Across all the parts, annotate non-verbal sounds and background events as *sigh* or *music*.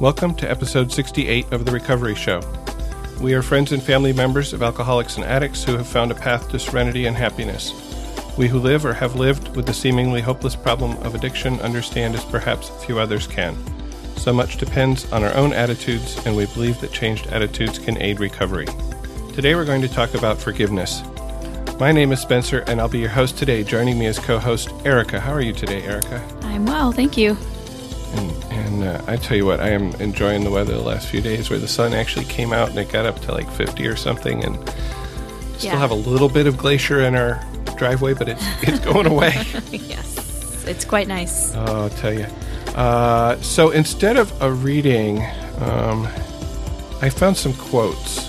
Welcome to episode 68 of The Recovery Show. We are friends and family members of alcoholics and addicts who have found a path to serenity and happiness. We who live or have lived with the seemingly hopeless problem of addiction understand as perhaps few others can. So much depends on our own attitudes, and we believe that changed attitudes can aid recovery. Today we're going to talk about forgiveness. My name is Spencer, and I'll be your host today. Joining me as co host, Erika. How are you today, Erika? I'm well, thank you. And, and uh, I tell you what, I am enjoying the weather the last few days where the sun actually came out and it got up to like 50 or something, and still Yeah. have a little bit of glacier in our driveway, but it's, it's *laughs* going away. yes, it's quite nice. Oh, I'll tell you. Uh, so instead of a reading, um, I found some quotes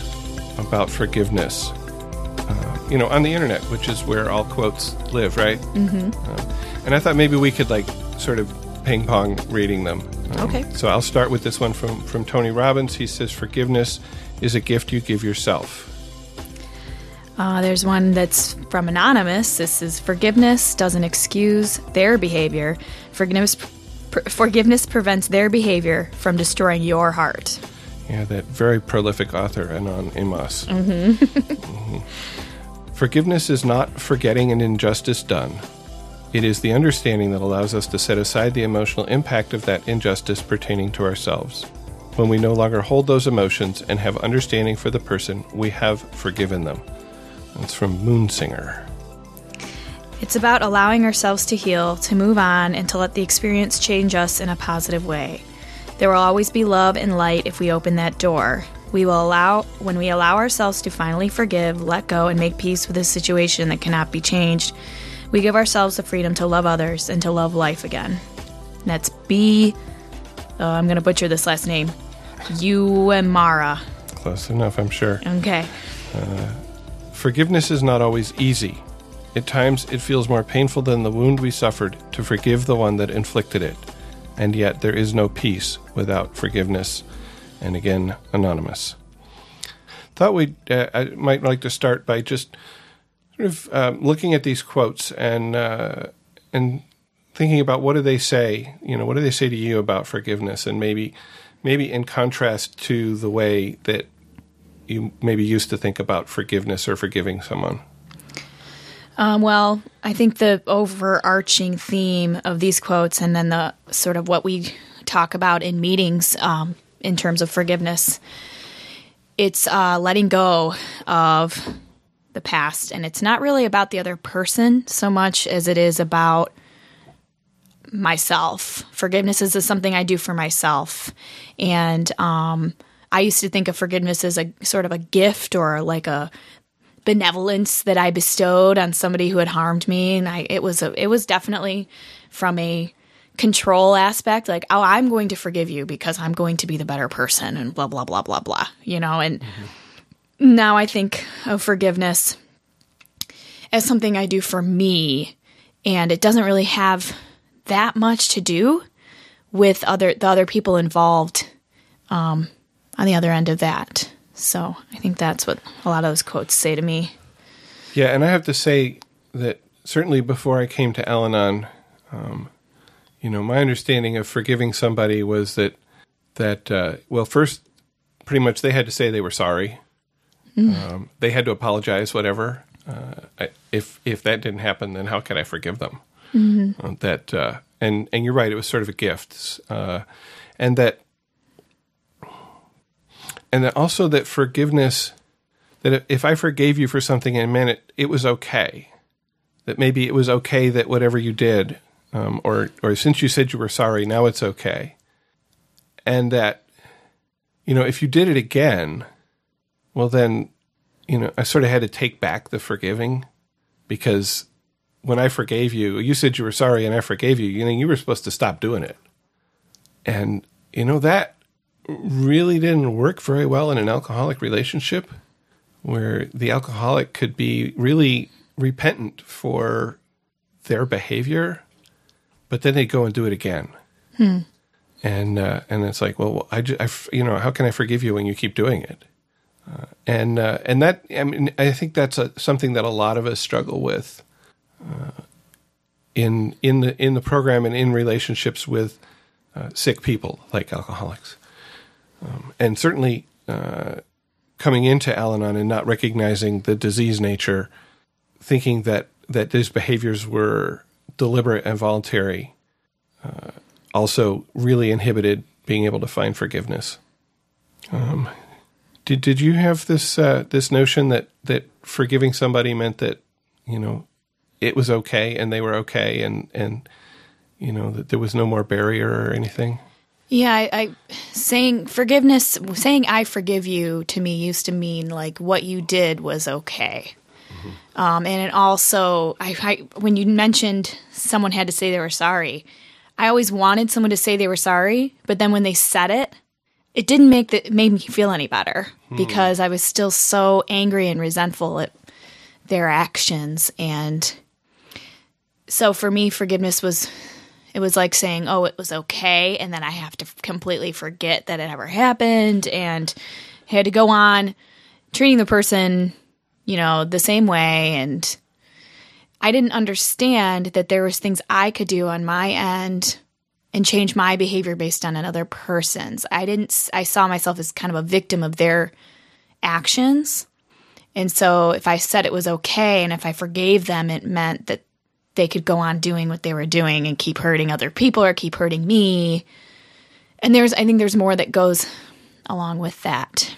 about forgiveness. Uh, you know, on the internet, which is where all quotes live, right? Mm-hmm. Um, and I thought maybe we could like sort of ping pong reading them. Um, Okay. So I'll start with this one from from Tony Robbins. He says, "Forgiveness is a gift you give yourself." Uh, there's one that's from Anonymous. This is forgiveness doesn't excuse their behavior. Forgiveness, pr- forgiveness prevents their behavior from destroying your heart. Yeah, that very prolific author, Anon Imas. Mhm. *laughs* Forgiveness is not forgetting an injustice done. It is the understanding that allows us to set aside the emotional impact of that injustice pertaining to ourselves. When we no longer hold those emotions and have understanding for the person, we have forgiven them. That's from Moonsinger. It's about allowing ourselves to heal, to move on, and to let the experience change us in a positive way. There will always be love and light if we open that door. We will allow, when we allow ourselves to finally forgive, let go, and make peace with a situation that cannot be changed, we give ourselves the freedom to love others and to love life again. That's B. Oh, I'm going to butcher this last name. Uemara. Close enough, I'm sure. Okay. Forgiveness is not always easy. At times, it feels more painful than the wound we suffered to forgive the one that inflicted it. And yet, there is no peace without forgiveness. And again, anonymous. Thought we uh, I might like to start by just sort of um, looking at these quotes and uh, and thinking about what do they say. You know, what do they say to you about forgiveness, and maybe maybe in contrast to the way that you maybe used to think about forgiveness or forgiving someone. Um, well, I think the overarching theme of these quotes and then the sort of what we talk about in meetings um, in terms of forgiveness, it's uh, letting go of the past. And it's not really about the other person so much as it is about myself. Forgiveness is something I do for myself. And um, I used to think of forgiveness as a sort of a gift or like a benevolence that I bestowed on somebody who had harmed me, and I it was a it was definitely from a control aspect, like oh I'm going to forgive you because I'm going to be the better person, and blah blah blah blah blah, you know. And now I think of forgiveness as something I do for me, and it doesn't really have that much to do with other the other people involved um, on the other end of that. So I think that's what a lot of those quotes say to me. Yeah, and I have to say that certainly before I came to Al Anon, um, you know, my understanding of forgiving somebody was that that uh, well, first, pretty much they had to say they were sorry. Um, they had to apologize, whatever. Uh, I, if if that didn't happen, then how could I forgive them? Uh, that uh, and and you're right, it was sort of a gift, uh, and that and that also that forgiveness that if I forgave you for something and meant it, it was okay. That maybe it was okay that whatever you did, um, or or since you said you were sorry, now it's okay. And that, you know, if you did it again, well then, you know, I sort of had to take back the forgiving because when I forgave you, you said you were sorry and I forgave you. You know, you were supposed to stop doing it. And you know that really didn't work very well in an alcoholic relationship where the alcoholic could be really repentant for their behavior, but then they'd go and do it again. And uh, and it's like, well, I, ju- I f- you know, how can I forgive you when you keep doing it? Uh, and uh, and that I mean, I think that's a, something that a lot of us struggle with uh, in in the in the program and in relationships with uh, sick people like alcoholics. um, and certainly uh, coming into Al-Anon and not recognizing the disease nature, thinking that that these behaviors were deliberate and voluntary, uh, also really inhibited being able to find forgiveness. Um, did did you have this uh, this notion that that forgiving somebody meant that you know it was okay and they were okay and and you know that there was no more barrier or anything? Yeah, I, I saying forgiveness, saying I forgive you to me used to mean like what you did was okay. Mm-hmm. Um, and it also, I, I, when you mentioned someone had to say they were sorry, I always wanted someone to say they were sorry, but then when they said it, it didn't make that made me feel any better hmm. because I was still so angry and resentful at their actions. And so for me forgiveness was it was like saying oh it was okay. And then I have to completely forget that it ever happened. And had to go on treating the person you know the same way. And I didn't understand that there was things I could do on my end and change my behavior based on another person's. I didn't I saw myself as kind of a victim of their actions. And so if I said it was okay and if I forgave them, it meant that they could go on doing what they were doing and keep hurting other people or keep hurting me. And there's I think there's more that goes along with that.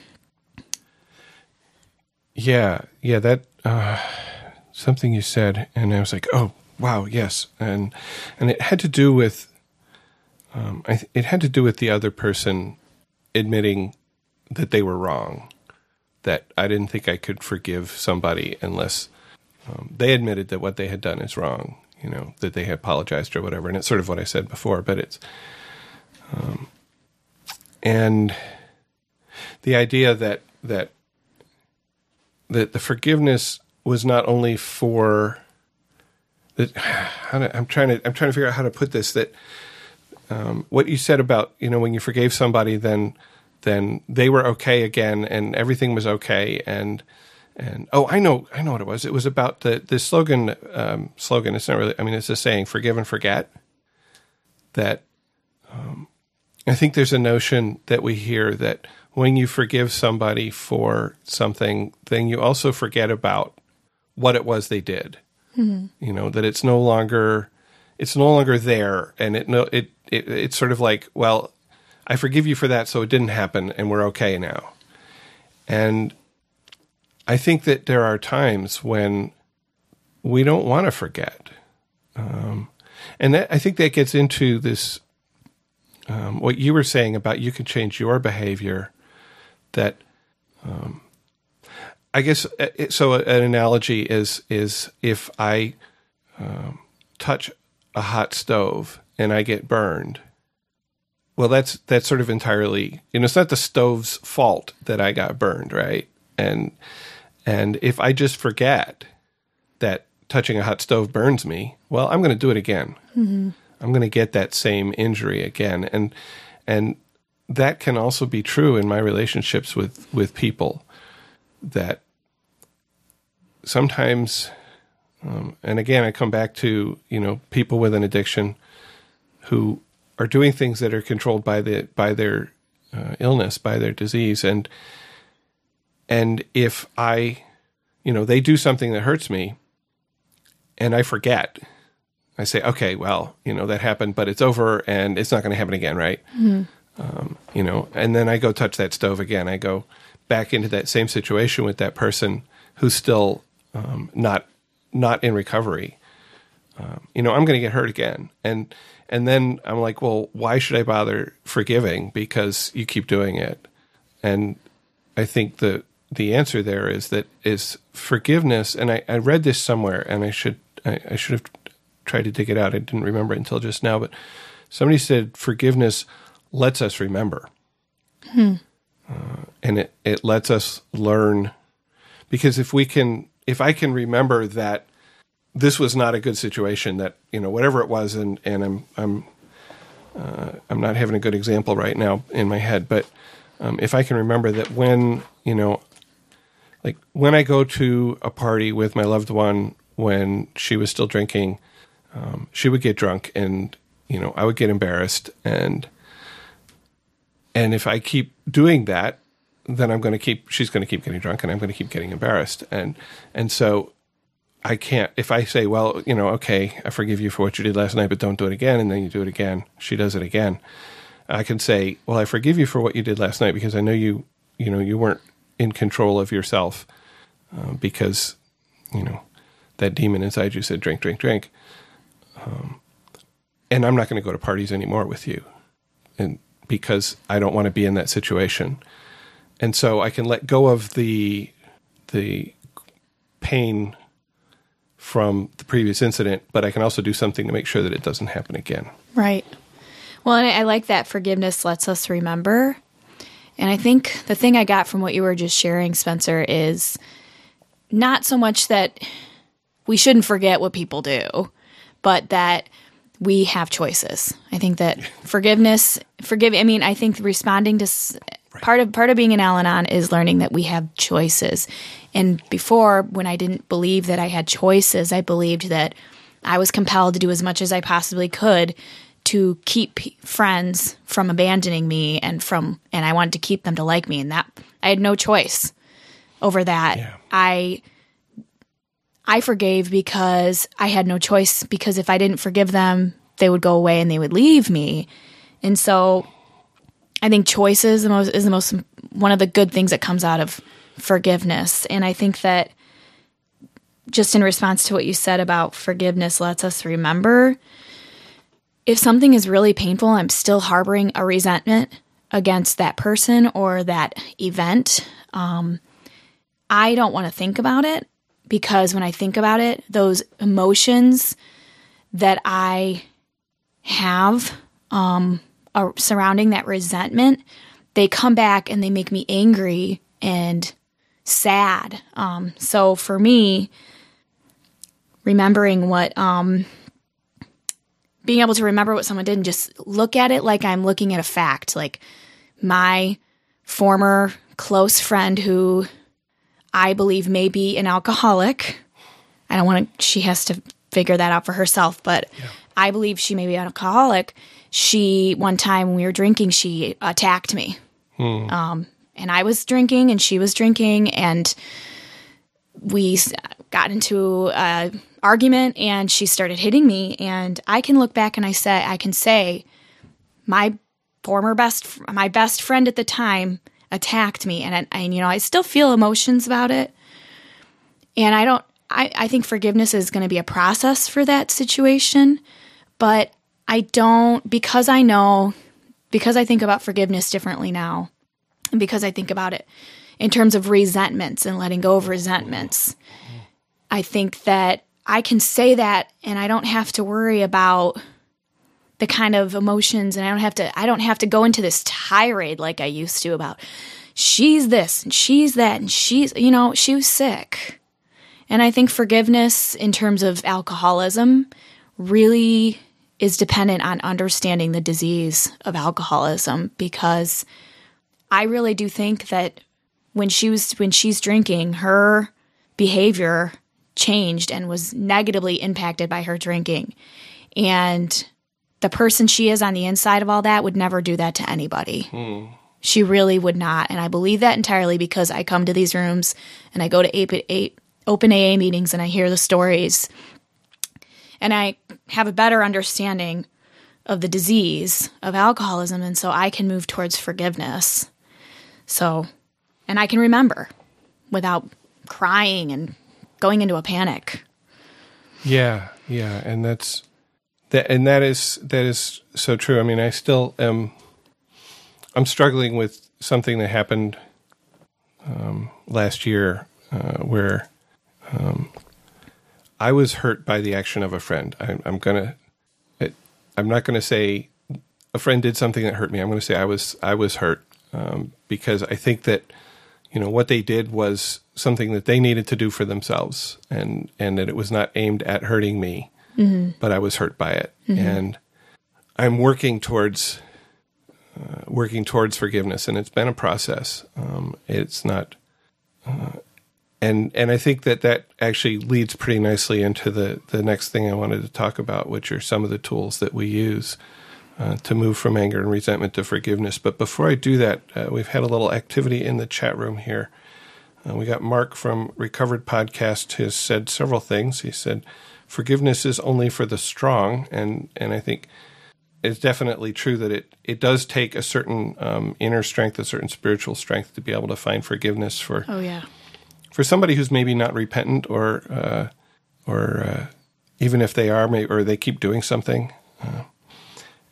Yeah, yeah, that uh, something you said, and I was like, oh wow, yes, and and it had to do with um, th- it had to do with the other person admitting that they were wrong. That I didn't think I could forgive somebody unless um, they admitted that what they had done is wrong. You know that they apologized or whatever, and it's sort of what I said before. But it's um, and the idea that that that the forgiveness was not only for that. *sighs* I'm trying to I'm trying to figure out how to put this that um, what you said about you know when you forgave somebody, then then they were okay again, and everything was okay, and and oh, I know, I know what it was. It was about the the slogan. Um, slogan. It's not really. I mean, it's a saying: "Forgive and forget." That um, I think there's a notion that we hear that when you forgive somebody for something, then you also forget about what it was they did. Mm-hmm. You know that it's no longer it's no longer there, and it no it, it it's sort of like well, I forgive you for that, so it didn't happen, and we're okay now. And I think that there are times when we don't want to forget, um, and that, I think that gets into this um, what you were saying about you can change your behavior. That um, I guess uh, so. An analogy is is if I um, touch a hot stove and I get burned, well, that's that's sort of entirely you know it's not the stove's fault that I got burned, right? And and if I just forget that touching a hot stove burns me, well, I'm going to do it again. Mm-hmm. I'm going to get that same injury again, and and that can also be true in my relationships with with people that sometimes um, and again, I come back to you know people with an addiction who are doing things that are controlled by the by their uh, illness, by their disease, and and if I, you know, they do something that hurts me, and I forget, I say, okay, well, you know, that happened, but it's over, and it's not going to happen again, right? Mm-hmm. Um, you know, and then I go touch that stove again. I go back into that same situation with that person who's still um, not not in recovery, um, you know, I'm going to get hurt again. And and then I'm like, well, why should I bother forgiving because you keep doing it? And I think the the answer there is that is forgiveness. And I, I read this somewhere, and I should I, I should have tried to dig it out. I didn't remember it until just now, but somebody said forgiveness lets us remember. Hmm. Uh, and it, it lets us learn because if we can if I can remember that this was not a good situation, that you know whatever it was, and and I'm I'm uh, I'm not having a good example right now in my head, but um, if I can remember that when you know, like when I go to a party with my loved one when she was still drinking, um, she would get drunk, and you know I would get embarrassed, and and if I keep doing that, then I'm going to keep. She's going to keep getting drunk, and I'm going to keep getting embarrassed. And and so I can't. If I say, well, you know, okay, I forgive you for what you did last night, but don't do it again, and then you do it again, she does it again. I can say, well, I forgive you for what you did last night because I know you, you know, you weren't in control of yourself uh, because, you know, that demon inside you said, drink, drink, drink. Um, and I'm not going to go to parties anymore with you, and because I don't want to be in that situation and so I can let go of the the pain from the previous incident, but I can also do something to make sure that it doesn't happen again. Right. Well, and I like that forgiveness lets us remember. And I think the thing I got from what you were just sharing, Spencer, is not so much that we shouldn't forget what people do, but that we have choices. I think that forgiveness, forgive. I mean, I think responding to Right. Part of part of being an Al-Anon is learning that we have choices. And before, when I didn't believe that I had choices, I believed that I was compelled to do as much as I possibly could to keep friends from abandoning me and from and I wanted to keep them to like me and that I had no choice over that. Yeah. I I forgave because I had no choice because if I didn't forgive them, they would go away and they would leave me. And so I think choices is the most is the most one of the good things that comes out of forgiveness. And I think that just in response to what you said about forgiveness lets us remember if something is really painful, I'm still harboring a resentment against that person or that event. Um, I don't want to think about it because when I think about it, those emotions that I have um, uh, surrounding that resentment, they come back and they make me angry and sad. Um, so for me, remembering what, um, being able to remember what someone did and just look at it like I'm looking at a fact, like my former close friend who I believe may be an alcoholic. I don't want to, she has to figure that out for herself, but yeah. I believe she may be an alcoholic she one time when we were drinking, she attacked me. Hmm. Um, and I was drinking and she was drinking and we got into a argument and she started hitting me and I can look back and I say I can say my former best my best friend at the time attacked me and and you know I still feel emotions about it and I don't I, I think forgiveness is going to be a process for that situation but I don't, because I know, because I think about forgiveness differently now, and because I think about it in terms of resentments and letting go of resentments, I think that I can say that and I don't have to worry about the kind of emotions and I don't have to I don't have to go into this tirade like I used to about she's this and she's that and she's you know she was sick. And I think forgiveness in terms of alcoholism really is dependent on understanding the disease of alcoholism because I really do think that when she was when she's drinking, her behavior changed and was negatively impacted by her drinking. And the person she is on the inside of all that would never do that to anybody. Hmm. She really would not. And I believe that entirely because I come to these rooms and I go to eight, eight, open AA meetings and I hear the stories and I have a better understanding of the disease of alcoholism and so I can move towards forgiveness. So, and I can remember without crying and going into a panic. Yeah, yeah, and that's that and that is that is so true. I mean, I still am I'm struggling with something that happened um, last year uh, where um, I was hurt by the action of a friend. I, am gonna, it, I'm not gonna say a friend did something that hurt me. I'm gonna say I was I was hurt um, because I think that you know what they did was something that they needed to do for themselves, and and that it was not aimed at hurting me, mm-hmm. but I was hurt by it, mm-hmm. and I'm working towards uh, working towards forgiveness, and it's been a process. Um, it's not. Uh, and and I think that that actually leads pretty nicely into the the next thing I wanted to talk about, which are some of the tools that we use uh, to move from anger and resentment to forgiveness. But before I do that, uh, we've had a little activity in the chat room here. Uh, we got Mark from Recovered Podcast has said several things. He said, "Forgiveness is only for the strong," and and I think it's definitely true that it it does take a certain um, inner strength, a certain spiritual strength to be able to find forgiveness for Oh yeah. For somebody who's maybe not repentant or uh, or uh, even if they are or they keep doing something. Uh,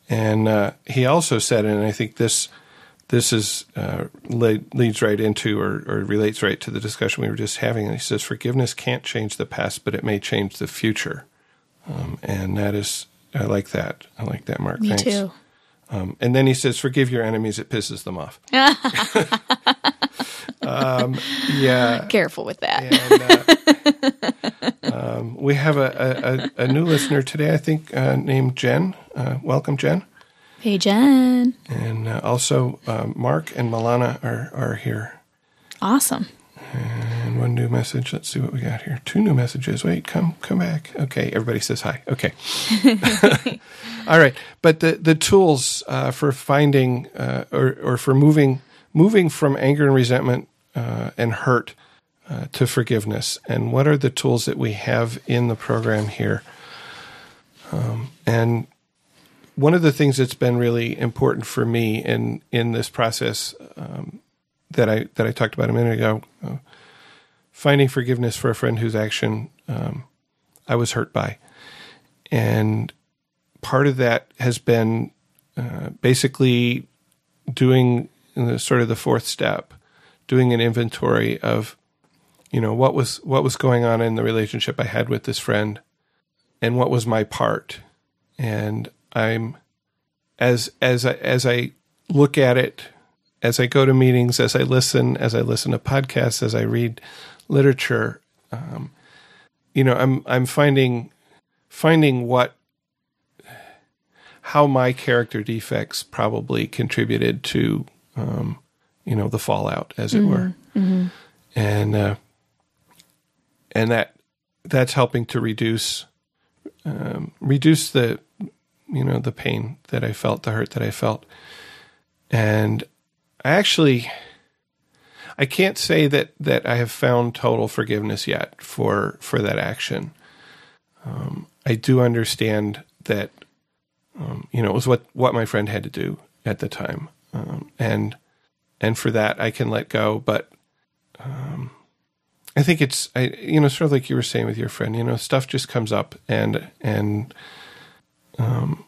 and uh, he also said, and I think this this is uh, lead, leads right into or, or relates right to the discussion we were just having. And He says forgiveness can't change the past, but it may change the future, um, and that is I like that. I like that, Mark. Me Thanks. too. Um, and then he says, "Forgive your enemies; it pisses them off." *laughs* *laughs* um, yeah, Careful with that. and, uh, um, we have a, a, a, new listener today, I think, uh, named Jen. Uh, welcome, Jen. Hey Jen. And uh, also, um, Mark and Milana are, are here. Awesome. And one new message. Let's see what we got here. Two new messages. Wait, come come back. Okay, everybody says hi. Okay. *laughs* All right, but the the tools uh, for finding uh, or or for moving moving from anger and resentment uh, and hurt uh, to forgiveness, and what are the tools that we have in the program here? Um, and one of the things that's been really important for me in in this process um, that I that I talked about a minute ago, uh, finding forgiveness for a friend whose action um, I was hurt by, and part of that has been uh, basically doing the, sort of the fourth step, doing an inventory of, you know, what was what was going on in the relationship I had with this friend, and what was my part, and I'm as as I, as I look at it, as I go to meetings, as I listen, as I listen to podcasts, as I read literature, um, you know, I'm I'm finding finding what how my character defects probably contributed to um, you know the fallout, as it were, and uh, and that that's helping to reduce um, reduce the you know the pain that I felt, the hurt that I felt, and I actually I can't say that that I have found total forgiveness yet for for that action. Um, I do understand that um, you know it was what what my friend had to do at the time, um, and and for that I can let go. But um, I think it's I you know sort of like you were saying with your friend, you know, stuff just comes up and and um,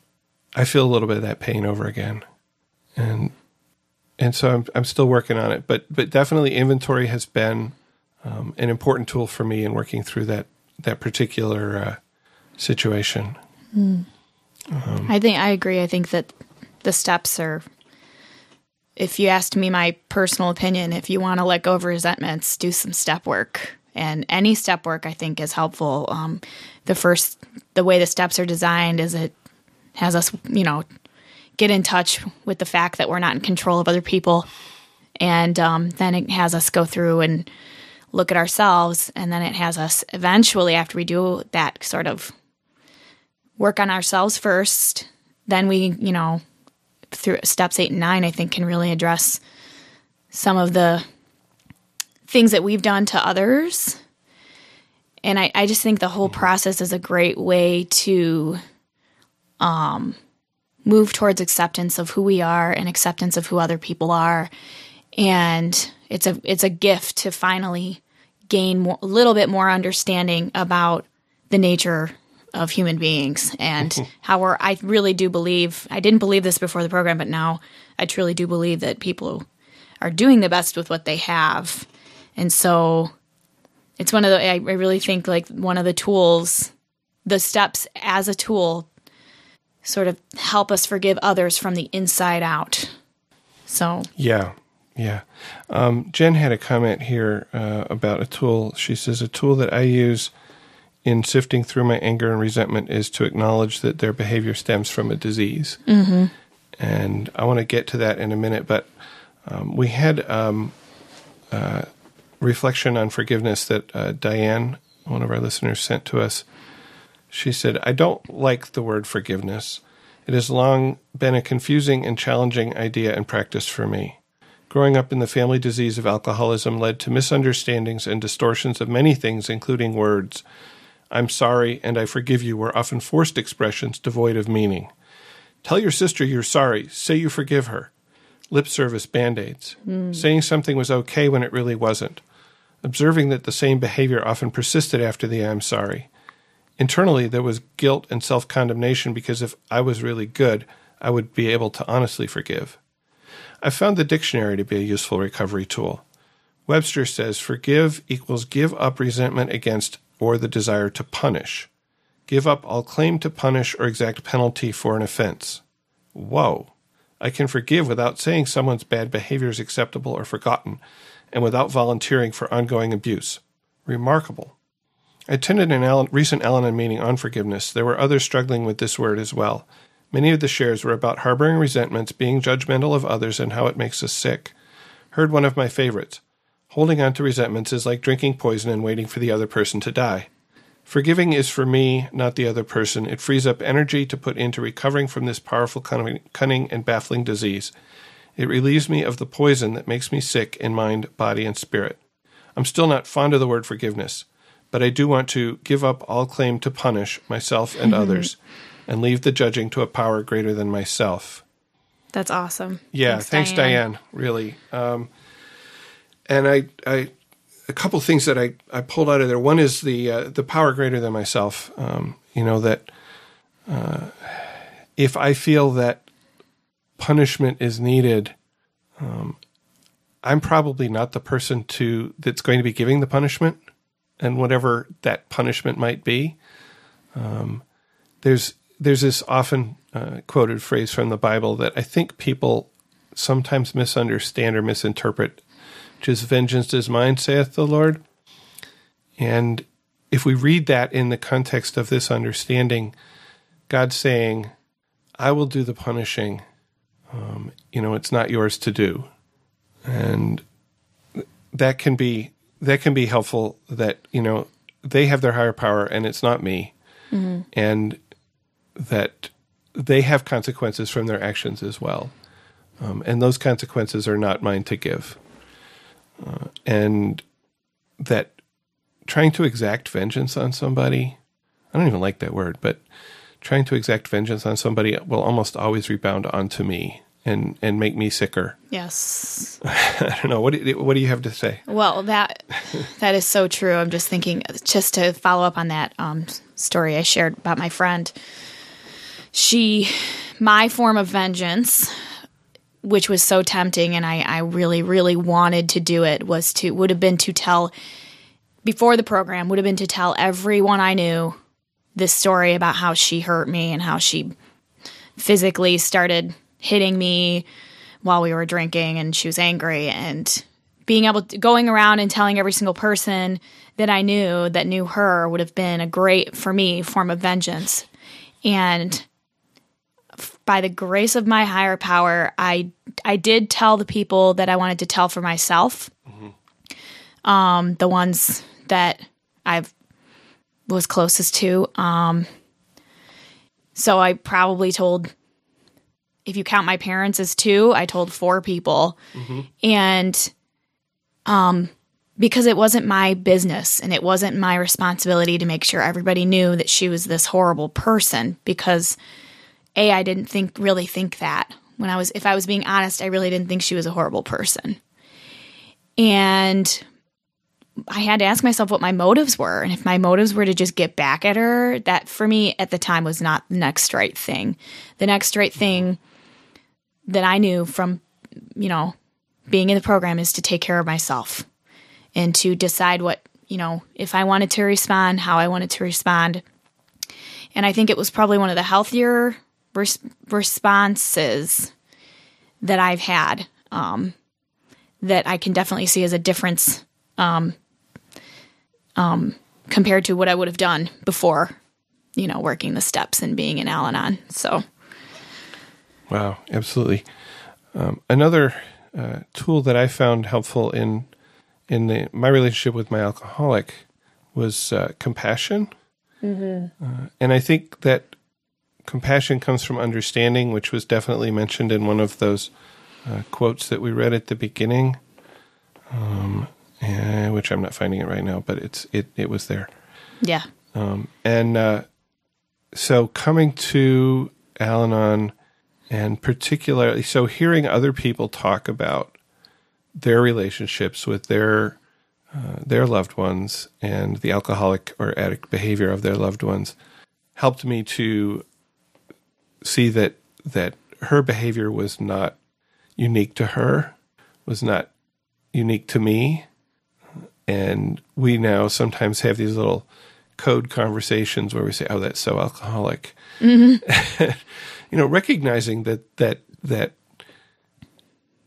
I feel a little bit of that pain over again, and and so I'm I'm still working on it. But but definitely inventory has been um, an important tool for me in working through that that particular uh, situation. I think I agree. I think that the steps are. If you asked me my personal opinion, if you want to let go of resentments, do some step work. And any step work, I think, is helpful. Um, the first, the way the steps are designed is it has us, you know, get in touch with the fact that we're not in control of other people. And um, then it has us go through and look at ourselves. And then it has us eventually, after we do that sort of work on ourselves first. Then we, you know, through steps eight and nine, I think can really address some of the things that we've done to others. And I, I just think the whole process is a great way to um, move towards acceptance of who we are and acceptance of who other people are. And it's a it's a gift to finally gain a little bit more understanding about the nature of human beings and *laughs* how we're I really do believe I didn't believe this before the program but now I truly do believe that people are doing the best with what they have and so it's one of the I, I really think like one of the tools the steps as a tool sort of help us forgive others from the inside out so Yeah, yeah. Um, Jen had a comment here uh, about a tool. She says a tool that I use in sifting through my anger and resentment is to acknowledge that their behavior stems from a disease. Mm-hmm. And I want to get to that in a minute, but um, we had um, uh, reflection on forgiveness that uh, Diane, one of our listeners, sent to us. She said, I don't like the word forgiveness. It has long been a confusing and challenging idea and practice for me. Growing up in the family disease of alcoholism led to misunderstandings and distortions of many things, including words. I'm sorry and I forgive you were often forced expressions devoid of meaning. Tell your sister you're sorry. Say you forgive her. Lip service band aids. Hmm. Saying something was okay when it really wasn't. Observing that the same behavior often persisted after the I'm sorry. Internally, there was guilt and self condemnation because if I was really good, I would be able to honestly forgive. I found the dictionary to be a useful recovery tool. Webster says forgive equals give up resentment against or the desire to punish. Give up all claim to punish or exact penalty for an offense. Whoa. I can forgive without saying someone's bad behavior is acceptable or forgotten, and without volunteering for ongoing abuse. Remarkable. I attended an Al- recent Al Anon meeting on forgiveness. There were others struggling with this word as well. Many of the shares were about harboring resentments, being judgmental of others, and how it makes us sick. Heard one of my favorites. Holding on to resentments is like drinking poison and waiting for the other person to die. Forgiving is for me, not the other person. It frees up energy to put into recovering from this powerful, cunning, and baffling disease. It relieves me of the poison that makes me sick in mind, body, and spirit. I'm still not fond of the word forgiveness, but I do want to give up all claim to punish myself and others and leave the judging to a power greater than myself. That's awesome. Yeah, thanks, Diane. Really, um, and I, I, a couple things that I, I pulled out of there. One is the uh, the power greater than myself. Um, you know that uh, if I feel that punishment is needed, um, I'm probably not the person to that's going to be giving the punishment, and whatever that punishment might be. Um, there's there's this often uh, quoted phrase from the Bible that I think people sometimes misunderstand or misinterpret, which is "Vengeance is mine," saith the Lord. And if we read that in the context of this understanding, God saying, "I will do the punishing," um, you know, it's not yours to do, and that can be that can be helpful. That you know they have their higher power, and it's not me, and that they have consequences from their actions as well. Um, and those consequences are not mine to give. Uh, and that trying to exact vengeance on somebody, I don't even like that word, but trying to exact vengeance on somebody will almost always rebound onto me and, and make me sicker. Yes. *laughs* I don't know. What do, you, what do you have to say? Well, that that is so true. I'm just thinking, just to follow up on that um, story I shared about my friend. She, my form of vengeance, which was so tempting, and I, I really, really wanted to do it, was to would have been to tell before the program would have been to tell everyone I knew this story about how she hurt me and how she physically started hitting me while we were drinking and she was angry and being able to going around and telling every single person that I knew that knew her would have been a great for me form of vengeance. And by the grace of my higher power, I I did tell the people that I wanted to tell for myself. Um, the ones that I've was closest to. Um, so I probably told, if you count my parents as two, I told four people, and um, because it wasn't my business and it wasn't my responsibility to make sure everybody knew that she was this horrible person. Because a, I didn't think really think that when I was, if I was being honest, I really didn't think she was a horrible person, and I had to ask myself what my motives were. And if my motives were to just get back at her, that for me at the time was not the next right thing. The next right thing that I knew from, you know, being in the program is to take care of myself and to decide what, you know, if I wanted to respond, how I wanted to respond. And I think it was probably one of the healthier res- responses that I've had um, that I can definitely see as a difference um, um, compared to what I would have done before, you know, working the steps and being in Al Anon. So, Wow, absolutely. Um, another uh, tool that I found helpful in in the, my relationship with my alcoholic was uh, compassion, uh, and I think that compassion comes from understanding, which was definitely mentioned in one of those uh, quotes that we read at the beginning, um, and, which I'm not finding it right now, but it's it it was there. Yeah. Um, and uh, so coming to Al Anon, and particularly, so hearing other people talk about their relationships with their uh, their loved ones and the alcoholic or addict behavior of their loved ones helped me to see that that her behavior was not unique to her, was not unique to me, and we now sometimes have these little code conversations where we say, "Oh, that's so alcoholic," mm-hmm. *laughs* you know, recognizing that that that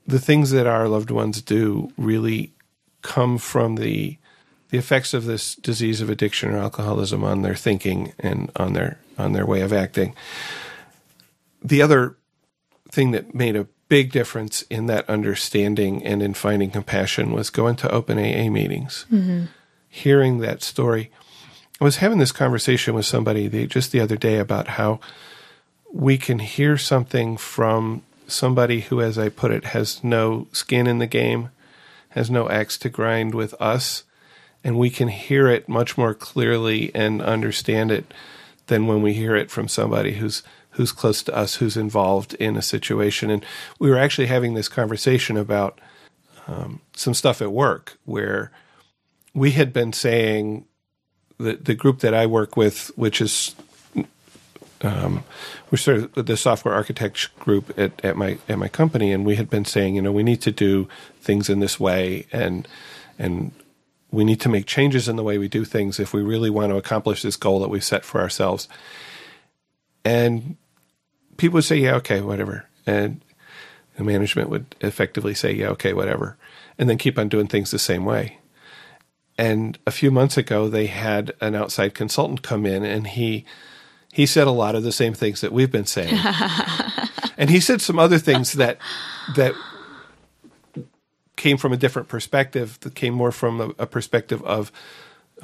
the things that our loved ones do really come from the the effects of this disease of addiction or alcoholism on their thinking and on their on their way of acting. The other thing that made a big difference in that understanding and in finding compassion was going to open AA meetings, mm-hmm. hearing that story. I was having this conversation with somebody the, just the other day about how we can hear something from somebody who, as I put it, has no skin in the game, has no axe to grind with us, and we can hear it much more clearly and understand it than when we hear it from somebody who's who's close to us, who's involved in a situation. And we were actually having this conversation about um, some stuff at work where we had been saying the the group that I work with, which is um, we're sort of the software architects group at, at my at my company, and we had been saying, you know, we need to do things in this way, and and we need to make changes in the way we do things if we really want to accomplish this goal that we've set for ourselves. And people would say, yeah, okay, whatever, and the management would effectively say, yeah, okay, whatever, and then keep on doing things the same way. And a few months ago, they had an outside consultant come in, and he he said a lot of the same things that we've been saying. *laughs* and he said some other things that that came from a different perspective, that came more from a, a perspective of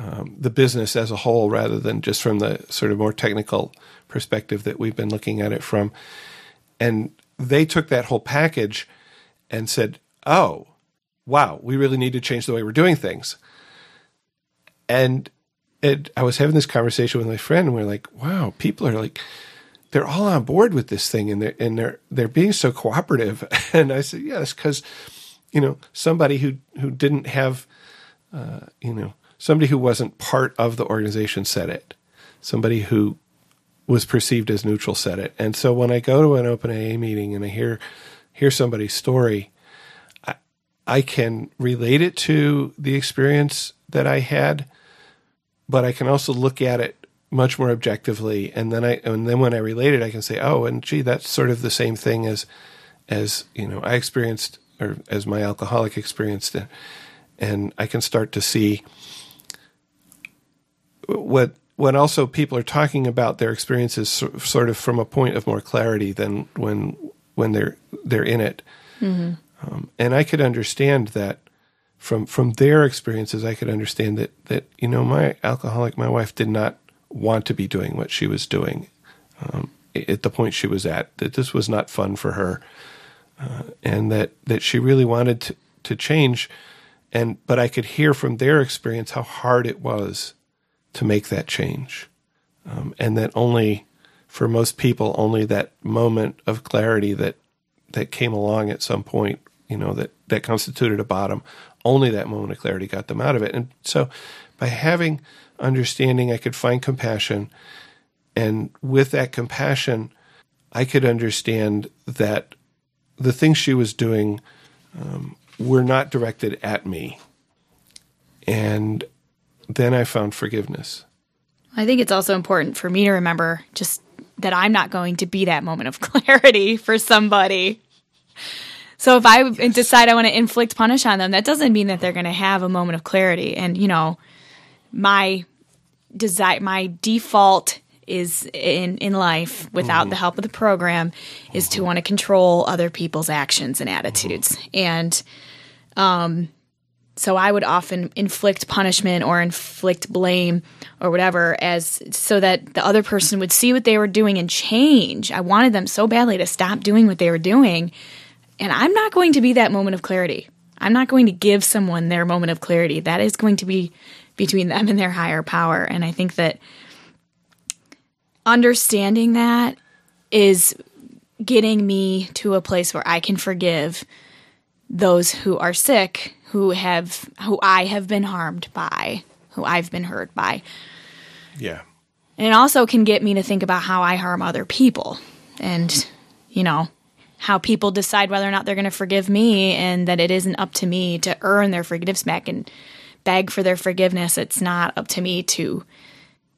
um, the business as a whole rather than just from the sort of more technical perspective that we've been looking at it from. And they took that whole package and said, oh, wow, we really need to change the way we're doing things. And it, I was having this conversation with my friend, and we are like, "Wow, people are like, they're all on board with this thing, and they're and they're they're being so cooperative." *laughs* And I said, "Yes, because you know somebody who who didn't have, uh, you know, somebody who wasn't part of the organization said it, somebody who was perceived as neutral said it, and so when I go to an open AA meeting and I hear hear somebody's story." I, I can relate it to the experience that I had, but I can also look at it much more objectively. And then I, and then when I relate it, I can say, oh, and gee, that's sort of the same thing as, as, you know, I experienced or as my alcoholic experienced it. And I can start to see what, what also people are talking about their experiences sort of from a point of more clarity than when, when they're, they're in it. Mm-hmm. Um, and I could understand that from from their experiences, I could understand that that you know my alcoholic, my wife did not want to be doing what she was doing um, at the point she was at. That this was not fun for her, uh, and that that she really wanted to to change. And but I could hear from their experience how hard it was to make that change, um, and that only for most people only that moment of clarity that that came along at some point you know that that constituted a bottom only that moment of clarity got them out of it. And so by having understanding, I could find compassion. And with that compassion, I could understand that the things she was doing um, were not directed at me. And then I found forgiveness. I think it's also important for me to remember just that I'm not going to be that moment of *laughs* clarity for somebody. So if I decide I want to inflict punish on them, that doesn't mean that they're going to have a moment of clarity. And you know, my desire, my default is in in life without mm. the help of the program is to want to control other people's actions and attitudes. And um So I would often inflict punishment or inflict blame or whatever as so that the other person would see what they were doing and change. I wanted them so badly to stop doing what they were doing. And I'm not going to be that moment of clarity. I'm not going to give someone their moment of clarity. That is going to be between them and their higher power. And I think that understanding that is getting me to a place where I can forgive those who are sick, who have who I have been harmed by, who I've been hurt by. Yeah. And it also can get me to think about how I harm other people and you know, how people decide whether or not they're going to forgive me and that it isn't up to me to earn their forgiveness back and beg for their forgiveness. It's not up to me to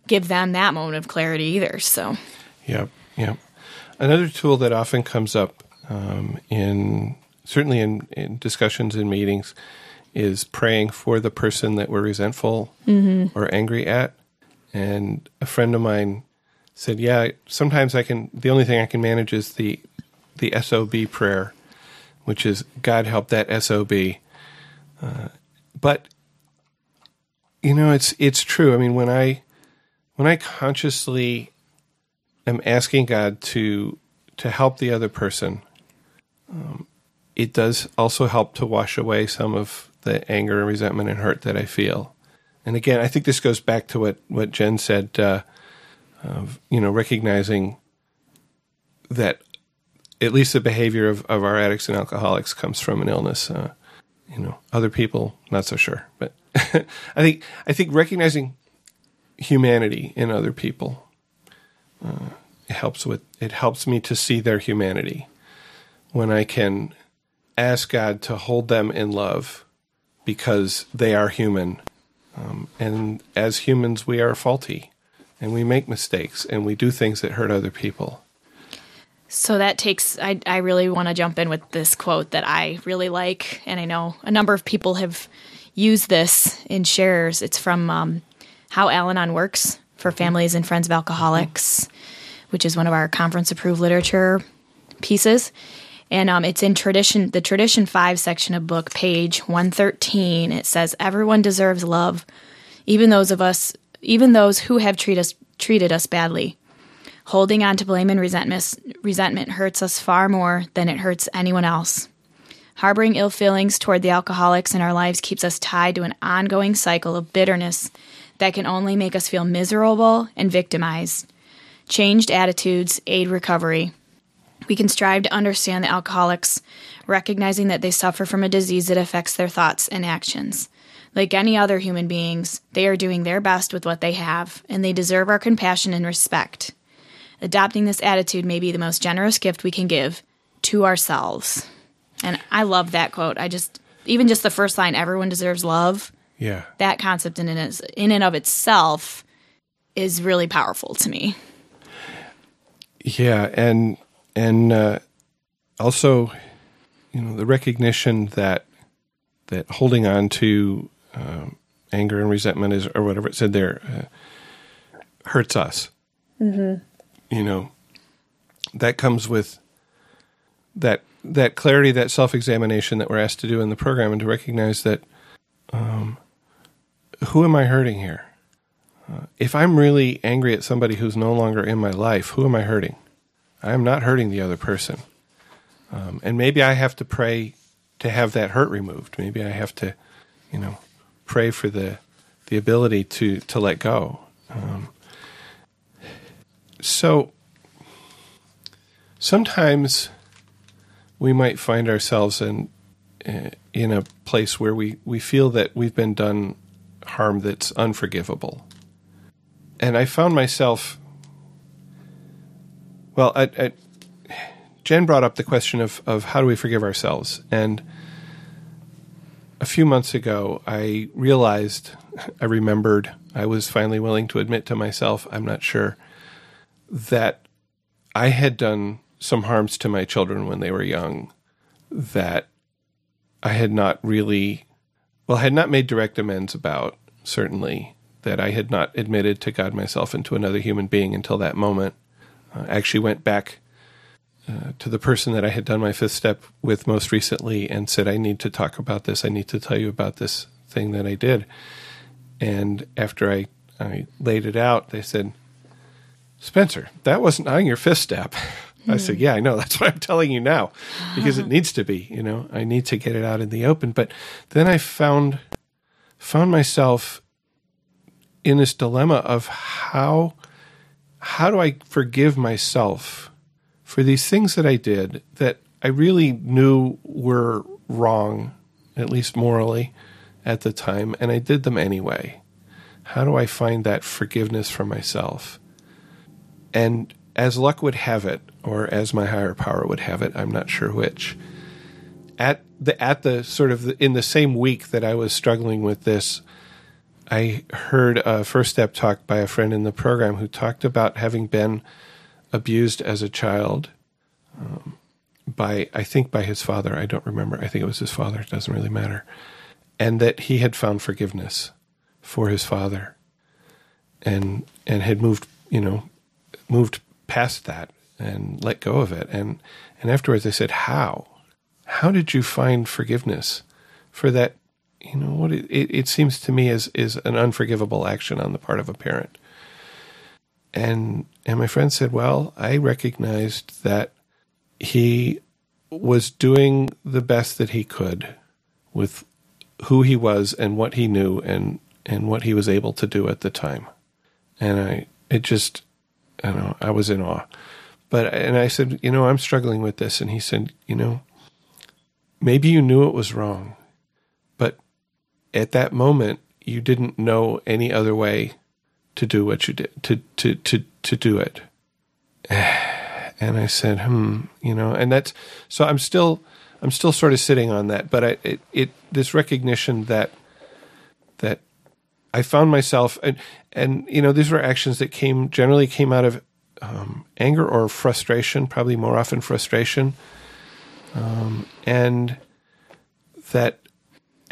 give them that moment of clarity either. So, Yep. Yep. Another tool that often comes up um, in certainly in, in discussions and meetings is praying for the person that we're resentful or angry at. And a friend of mine said, "Yeah, sometimes I can. The only thing I can manage is the the sob prayer, which is God help that sob." Uh, but you know, it's it's true. I mean, when I when I consciously am asking God to to help the other person, um, it does also help to wash away some of the anger and resentment and hurt that I feel. And again, I think this goes back to what what Jen said. Uh, of you know, recognizing that at least the behavior of, of our addicts and alcoholics comes from an illness. Uh, you know, other people not so sure, but *laughs* I think I think recognizing humanity in other people uh, it helps with it helps me to see their humanity when I can ask God to hold them in love because they are human, um, and as humans we are faulty, and we make mistakes and we do things that hurt other people. So that takes, I, I really want to jump in with this quote that I really like. And I know a number of people have used this in shares. It's from um, How Al Anon Works for Families and Friends of Alcoholics, which is one of our conference approved literature pieces. And um, it's in tradition, the tradition five section of book, page 113. It says, Everyone deserves love, even those of us, even those who have treat us, treated us badly. Holding on to blame and resentment, resentment hurts us far more than it hurts anyone else. Harboring ill feelings toward the alcoholics in our lives keeps us tied to an ongoing cycle of bitterness that can only make us feel miserable and victimized. Changed attitudes aid recovery. We can strive to understand the alcoholics, recognizing that they suffer from a disease that affects their thoughts and actions. Like any other human beings, they are doing their best with what they have, and they deserve our compassion and respect. Adopting this attitude may be the most generous gift we can give to ourselves. And I love that quote. I just, even just the first line, everyone deserves love, Yeah. that concept in and, in and of itself is really powerful to me. Yeah, and and uh, also, you know, the recognition that that holding on to um, anger and resentment is, or whatever it said there, uh, hurts us. Mm-hmm. You know, that comes with that that clarity, that self examination that we're asked to do in the program, and to recognize that um, who am I hurting here? if I'm really angry at somebody who's no longer in my life, who am I hurting? I am not hurting the other person. Um, and maybe I have to pray to have that hurt removed. Maybe I have to, you know, pray for the the ability to to let go. Um, so sometimes we might find ourselves in uh, in a place where we, we feel that we've been done harm that's unforgivable and I found myself. Well, I, I, Jen brought up the question of, of how do we forgive ourselves, and a few months ago, I realized, I remembered, I was finally willing to admit to myself, I'm not sure, that I had done some harms to my children when they were young that I had not really, well, had not made direct amends about, certainly that I had not admitted to God myself and to another human being until that moment. Uh, actually went back uh, to the person that I had done my fifth step with most recently and said, I need to talk about this. I need to tell you about this thing that I did. And after I, I laid it out, they said, Spencer, that wasn't on your fifth step. *laughs* I said, Yeah, I know. *laughs* That's what I'm telling you now because it *laughs* needs to be. You know, I need to get it out in the open. But then I found found myself in this dilemma of how how do I forgive myself for these things that I did that I really knew were wrong, at least morally, at the time, and I did them anyway. How do I find that forgiveness for myself? And as luck would have it, or as my higher power would have it, I'm not sure which. At the at the sort of the, in the same week that I was struggling with this, I heard a first step talk by a friend in the program who talked about having been abused as a child um, by I think by his father. I don't remember. I think it was his father. It doesn't really matter. And that he had found forgiveness for his father, and and had moved you know moved past that and let go of it. And and afterwards, I said, "How? How did you find forgiveness for that? You know what? It, it, it seems to me is is an unforgivable action on the part of a parent." And and my friend said, "Well, I recognized that he was doing the best that he could with who he was and what he knew and and what he was able to do at the time." And I it just I don't know, I was in awe. But and I said, you know, I'm struggling with this, and he said, you know, maybe you knew it was wrong, at that moment you didn't know any other way to do what you did to to to to do it. *sighs* And I said, hmm, you know, and that's so I'm still I'm still sort of sitting on that, but I it, it this recognition that that I found myself and and you know these were actions that came generally came out of um, anger or frustration, probably more often frustration, um, and that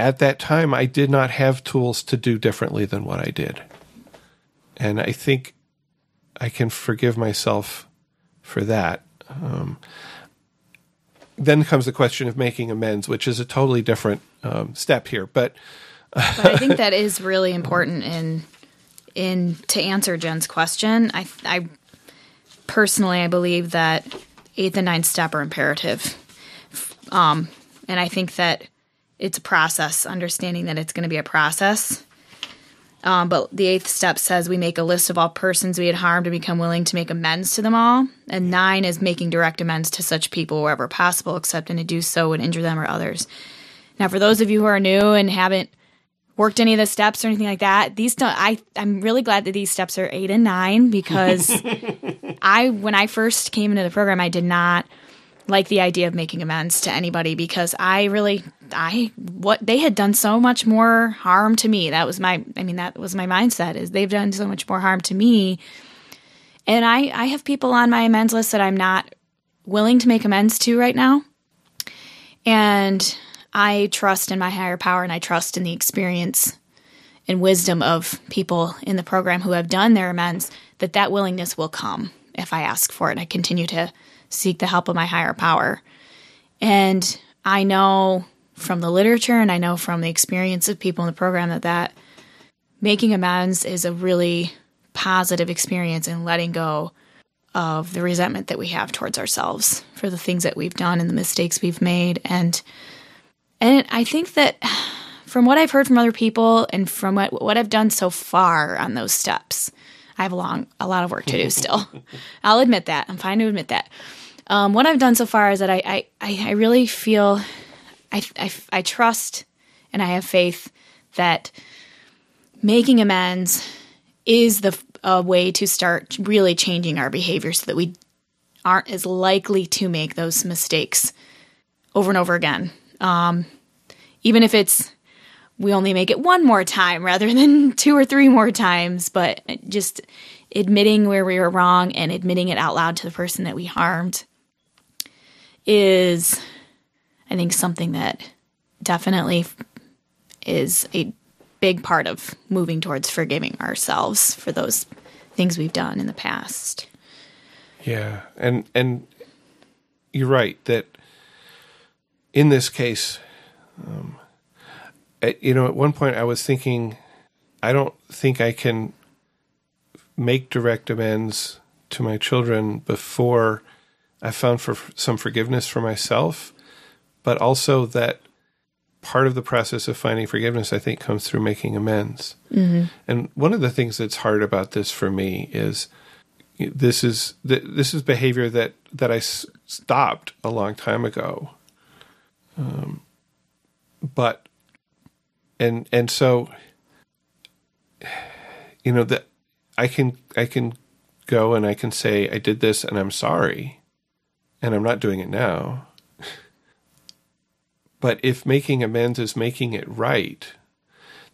at that time I did not have tools to do differently than what I did, and I think I can forgive myself for that. Um, then comes the question of making amends, which is a totally different um, step here, but. but I think that is really important in in to answer Jen's question. I I personally I believe that eighth and ninth step are imperative, um, and I think that it's a process. Understanding that it's going to be a process. Um, but the eighth step says we make a list of all persons we had harmed and become willing to make amends to them all. And nine is making direct amends to such people wherever possible, except and to do so would injure them or others. Now, for those of you who are new and haven't worked any of the steps or anything like that. These don't, I I'm really glad that these steps are 8 and 9 because *laughs* I when I first came into the program I did not like the idea of making amends to anybody because I really I what they had done so much more harm to me. That was my I mean that was my mindset is they've done so much more harm to me. And I I have people on my amends list that I'm not willing to make amends to right now. And I trust in my higher power and I trust in the experience and wisdom of people in the program who have done their amends that that willingness will come if I ask for it. And I continue to seek the help of my higher power. And I know from the literature and I know from the experience of people in the program that that making amends is a really positive experience in letting go of the resentment that we have towards ourselves for the things that we've done and the mistakes we've made and and I think that from what I've heard from other people and from what, what I've done so far on those steps, I have a long, a lot of work to do *laughs* still. I'll admit that. I'm fine to admit that. Um, what I've done so far is that I, I, I really feel, I, I, I trust and I have faith that making amends is the a way to start really changing our behavior so that we aren't as likely to make those mistakes over and over again. Um, even if it's we only make it one more time rather *laughs* than two or three more times, but just admitting where we were wrong and admitting it out loud to the person that we harmed is, I think, something that definitely is a big part of moving towards forgiving ourselves for those things we've done in the past. Yeah, and and you're right that in this case, um, at, you know, at one point I was thinking, I don't think I can make direct amends to my children before I found for some forgiveness for myself, but also that part of the process of finding forgiveness, I think, comes through making amends. Mm-hmm. And one of the things that's hard about this for me is this is this is behavior that that I s- stopped a long time ago. Um, but and and so you know that I can I can go and I can say I did this and I'm sorry, and I'm not doing it now. But if making amends is making it right,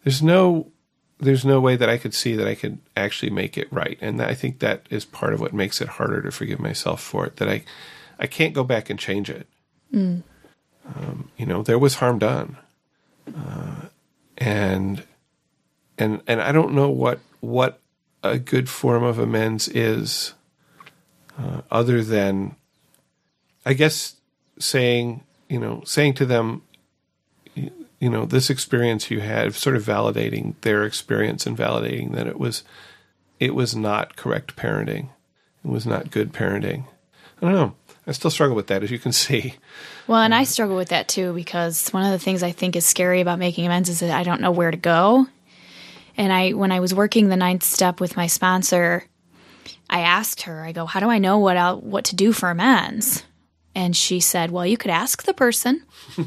there's no there's no way that I could see that I could actually make it right, and I think that is part of what makes it harder to forgive myself for it. That I I can't go back and change it. Mm. Um, you know, there was harm done, uh, and and and I don't know what what a good form of amends is, uh, other than, I guess, saying you know saying to them, you, know, this experience you had, sort of validating their experience and validating that it was it was not correct parenting, it was not good parenting. I don't know. I still struggle with that, as you can *laughs* see. Well, and I um, struggle with that too because one of the things I think is scary about making amends is that I don't know where to go. And I, when I was working the ninth step with my sponsor, I asked her, I go, how do I know what I'll, what to do for amends? And she said, well, you could ask the person. *laughs*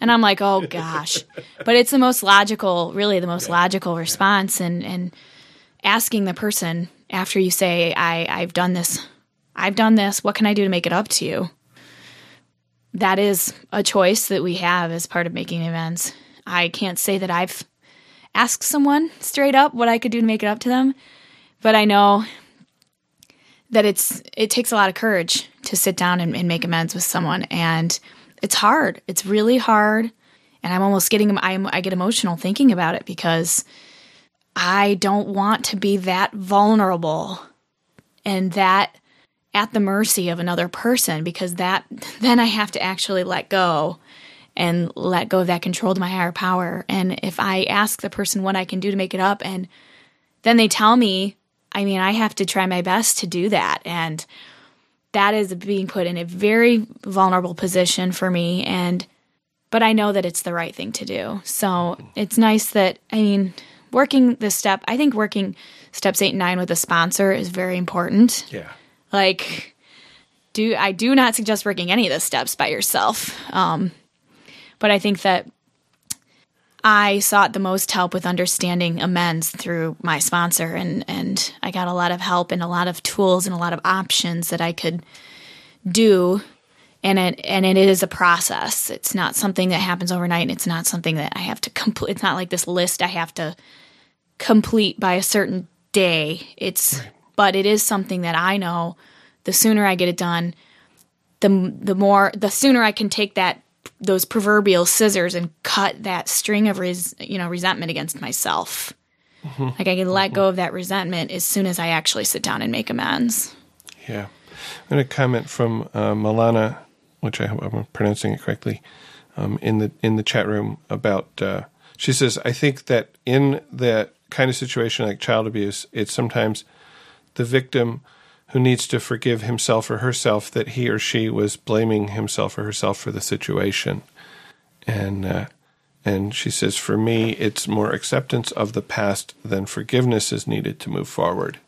and I'm like, oh gosh, but it's the most logical, really the most logical response. And, and asking the person after you say, I, I've done this, I've done this, what can I do to make it up to you? That is a choice that we have as part of making amends. I can't say that I've asked someone straight up what I could do to make it up to them. But I know that it's it takes a lot of courage to sit down and, and make amends with someone, and it's hard. It's really hard, and I'm almost getting I'm, I get emotional thinking about it because I don't want to be that vulnerable and that at the mercy of another person because that *laughs* then I have to actually let go and let go of that control to my higher power. And if I ask the person what I can do to make it up and then they tell me, I mean, I have to try my best to do that. And that is being put in a very vulnerable position for me. And, but I know that it's the right thing to do. So it's nice that, I mean, working this step, I think working steps eight and nine with a sponsor is very important. Yeah. Like, do I do not suggest working any of the steps by yourself. Um, but I think that I sought the most help with understanding amends through my sponsor, and, and I got a lot of help and a lot of tools and a lot of options that I could do. And it and it is a process. It's not something that happens overnight. And it's not something that I have to complete. It's not like this list I have to complete by a certain day. It's right. but it is something that I know. The sooner I get it done, the the more the sooner I can take that those proverbial scissors and cut that string of res, you know resentment against myself. Mm-hmm. Like I can let mm-hmm. go of that resentment as soon as I actually sit down and make amends. Yeah, I'm going to comment from uh, Milana, which I hope I'm pronouncing it correctly, um, in the in the chat room about. Uh, she says, "I think that in that kind of situation like child abuse, it's sometimes the victim." Who needs to forgive himself or herself that he or she was blaming himself or herself for the situation. And uh, and she says, for me, it's more acceptance of the past than forgiveness is needed to move forward.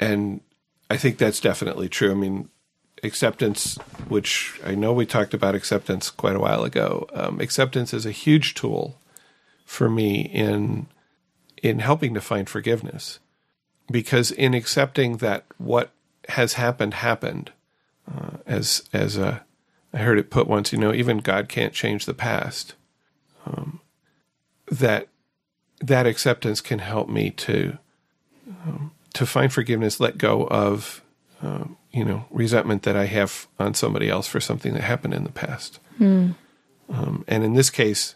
And I think that's definitely true. I mean, acceptance, which I know we talked about acceptance quite a while ago. Um, acceptance is a huge tool for me in in helping to find forgiveness because in accepting that what has happened happened, uh, as as a, I heard it put once, you know, even God can't change the past. Um, that that acceptance can help me to um, to find forgiveness, let go of um, you know resentment that I have on somebody else for something that happened in the past. Mm. and in this case,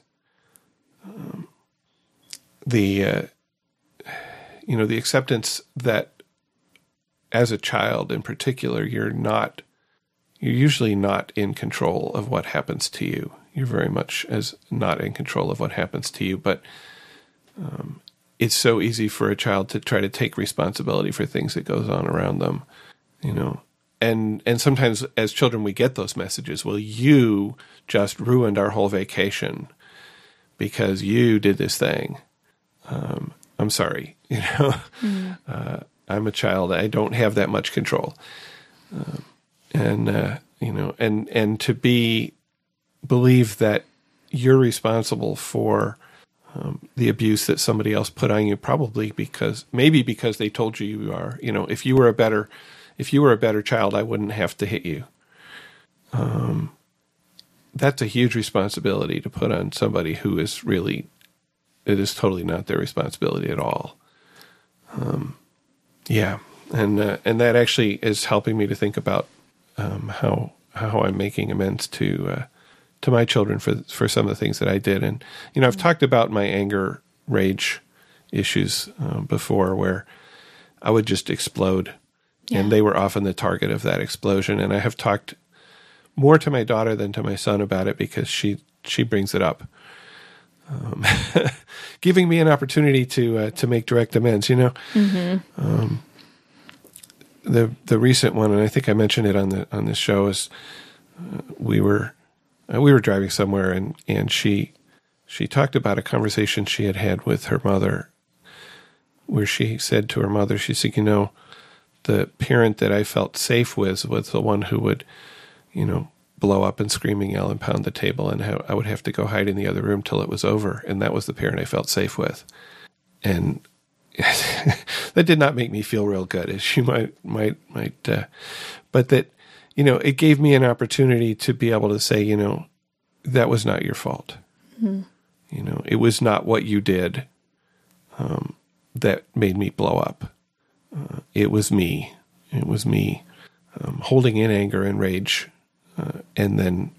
um, the uh, you know the acceptance that as a child in particular you're not you're usually not in control of what happens to you you're very much as not in control of what happens to you. But um, it's so easy for a child to try to take responsibility for things that goes on around them, you know. And and sometimes as children we get those messages. Well, you just ruined our whole vacation because you did this thing. Um, I'm sorry, *laughs* you know. Mm. Uh, I'm a child. I don't have that much control. Um, and uh, you know, and and to be believe that you're responsible for um, the abuse that somebody else put on you, probably because maybe because they told you you are. You know, if you were a better if you were a better child, I wouldn't have to hit you. Um, that's a huge responsibility to put on somebody who is really it is totally not their responsibility at all. Um, yeah, and uh, and that actually is helping me to think about um, how how I'm making amends to uh, to my children for for some of the things that I did. And you know, I've talked about my anger, rage issues uh, before, where I would just explode, yeah. and they were often the target of that explosion. And I have talked more to my daughter than to my son about it because she she brings it up. Um, *laughs* giving me an opportunity to uh, to make direct amends, you know. Mm-hmm. Um, the the recent one, and I think I mentioned it on the on this show, is uh, we were uh, we were driving somewhere, and and she she talked about a conversation she had had with her mother, where she said to her mother, she said, you know, the parent that I felt safe with was the one who would, you know, blow up and screaming, yell, and pound the table, and how I would have to go hide in the other room till it was over, and that was the parent I felt safe with, and *laughs* that did not make me feel real good, as you might might might. Uh, but that you know, it gave me an opportunity to be able to say, you know, that was not your fault. Mm-hmm. You know, it was not what you did um, that made me blow up. Uh, it was me. It was me um, holding in anger and rage, uh, and then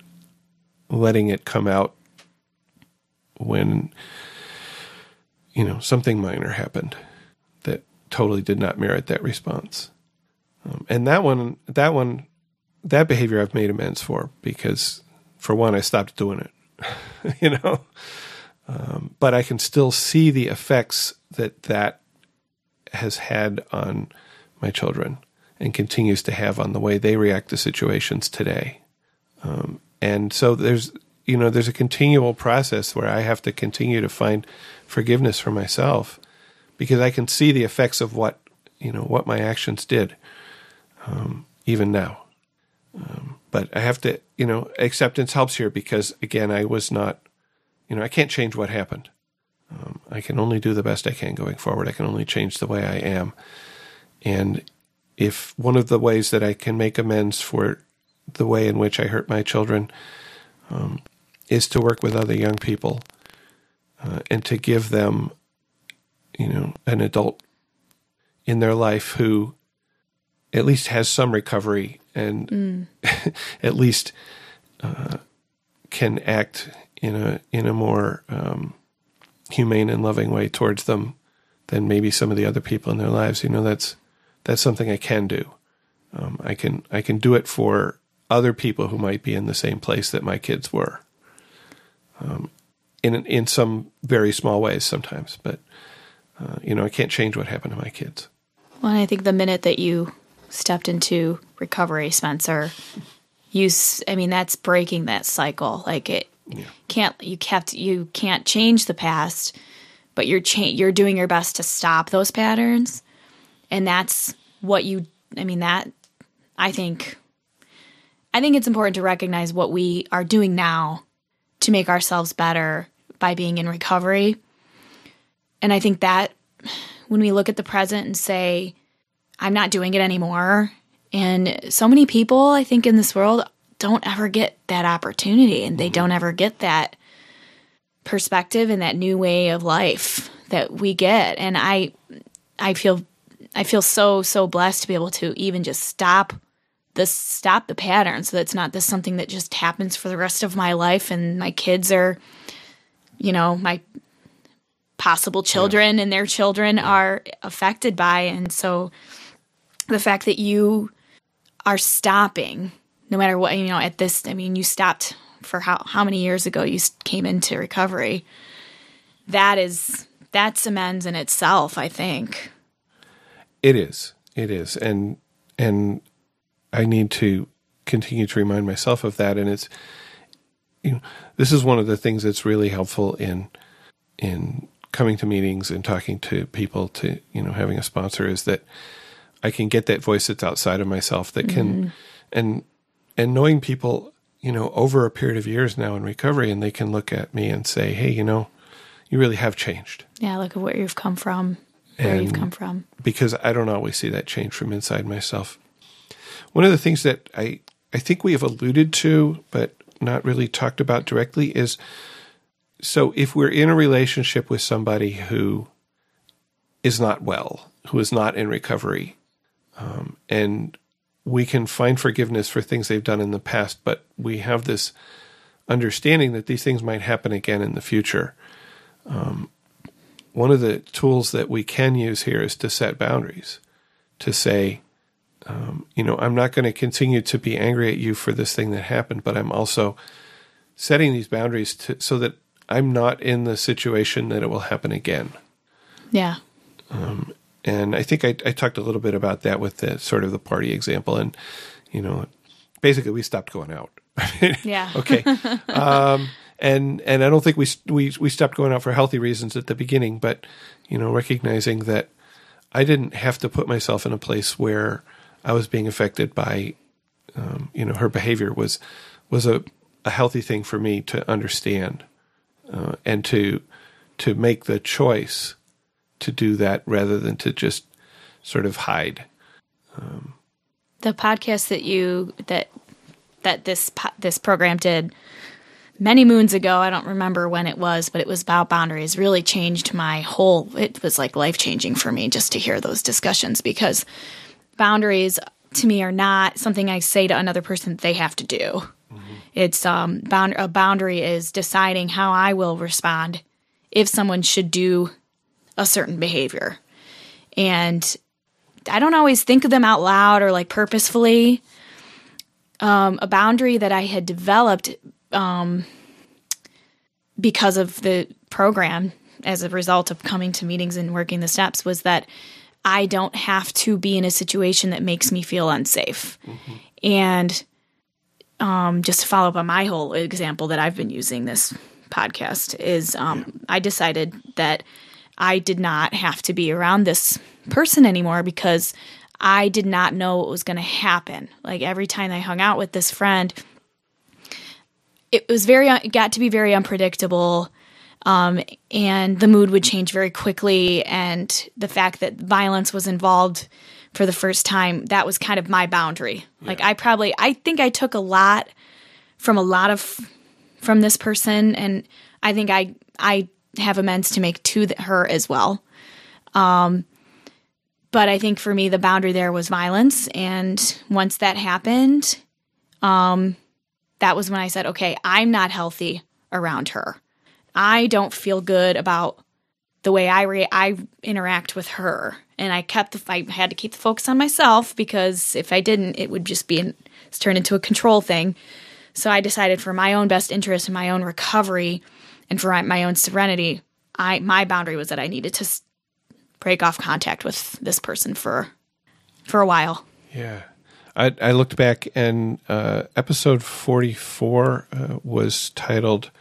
letting it come out when you know, something minor happened that totally did not merit that response. Um, and that one, that one, that behavior I've made amends for because, for one, I stopped doing it, *laughs* you know. Um, but I can still see the effects that that has had on my children and continues to have on the way they react to situations today. Um, and so there's, you know, there's a continual process where I have to continue to find forgiveness for myself because I can see the effects of what you know what my actions did, um, even now. Um, but I have to, you know, acceptance helps here because again, I was not, you know, I can't change what happened. Um, I can only do the best I can going forward. I can only change the way I am, and if one of the ways that I can make amends for the way in which I hurt my children um, is to work with other young people uh, and to give them, you know, an adult in their life who at least has some recovery and mm. *laughs* at least uh, can act in a in a more um, humane and loving way towards them than maybe some of the other people in their lives. You know, that's that's something I can do. Um, I can I can do it for other people who might be in the same place that my kids were. Um, in in some very small ways sometimes. But uh, you know, I can't change what happened to my kids. Well, I think the minute that you stepped into recovery, Spencer, you I mean that's breaking that cycle. Like it yeah. can't you kept you can't change the past, but you're cha- you're doing your best to stop those patterns, and that's what you. I mean that I think. I think it's important to recognize what we are doing now to make ourselves better by being in recovery. And I think that when we look at the present and say, I'm not doing it anymore, and so many people, I think, in this world don't ever get that opportunity and they don't ever get that perspective and that new way of life that we get. And I, I feel, I feel so, so blessed to be able to even just stop this stop the pattern so that's not this something that just happens for the rest of my life and my kids are you know, my possible children yeah. and their children are affected by. And so the fact that you are stopping, no matter what, you know, at this, I mean, you stopped for how how many years ago you came into recovery. That is that's amends in itself, I think. It is. It is. And and I need to continue to remind myself of that and it's you know, this is one of the things that's really helpful in in coming to meetings and talking to people to, you know, having a sponsor is that I can get that voice that's outside of myself that can mm-hmm. and and knowing people, you know, over a period of years now in recovery and they can look at me and say, "Hey, you know, you really have changed." Yeah, look at where you've come from, where you've come from. because I don't always see that change from inside myself. One of the things that I I think we have alluded to but not really talked about directly is so if we're in a relationship with somebody who is not well, who is not in recovery, um, and we can find forgiveness for things they've done in the past, but we have this understanding that these things might happen again in the future one of the tools that we can use here is to set boundaries to say um, you know i'm not going to continue to be angry at you for this thing that happened but i'm also setting these boundaries to, so that i'm not in the situation that it will happen again Yeah. and i think i, I talked a little bit about that with the sort of the party example and you know basically we stopped going out *laughs* Yeah. okay um, and and i don't think we we we stopped going out for healthy reasons at the beginning but you know recognizing that i didn't have to put myself in a place where i was being affected by um, you know her behavior was was a a healthy thing for me to understand uh, and to to make the choice to do that rather than to just sort of hide. The podcast that you that that this this program did many moons ago i don't remember when it was but it was about boundaries really changed my whole it was like life changing for me just to hear those discussions because boundaries to me are not something i say to another person they have to do. It's um bound a boundary is deciding how i will respond if someone should do a certain behavior. And I don't always think of them out loud or like purposefully. Um, a boundary that I had developed um, because of the program as a result of coming to meetings and working the steps was that I don't have to be in a situation that makes me feel unsafe. And um, just to follow up on my whole example that I've been using this podcast is um, I decided that I did not have to be around this person anymore because I did not know what was going to happen. Like every time I hung out with this friend, it was very it got to be very unpredictable um, and the mood would change very quickly and the fact that violence was involved for the first time that was kind of my boundary. Like i probably i think i took a lot from a lot of from this person and i think i i have amends to make to th- her as well. Um but i think for me the boundary there was violence and once that happened um that was when i said okay i'm not healthy around her i don't feel good about the way I re- I interact with her, and I kept the I had to keep the focus on myself because if I didn't, it would just be an, turned into a control thing. So I decided for my own best interest and my own recovery, and for my, my own serenity, I my boundary was that I needed to break off contact with this person for for a while. Yeah. I, I looked back and uh, episode 44 uh, was titled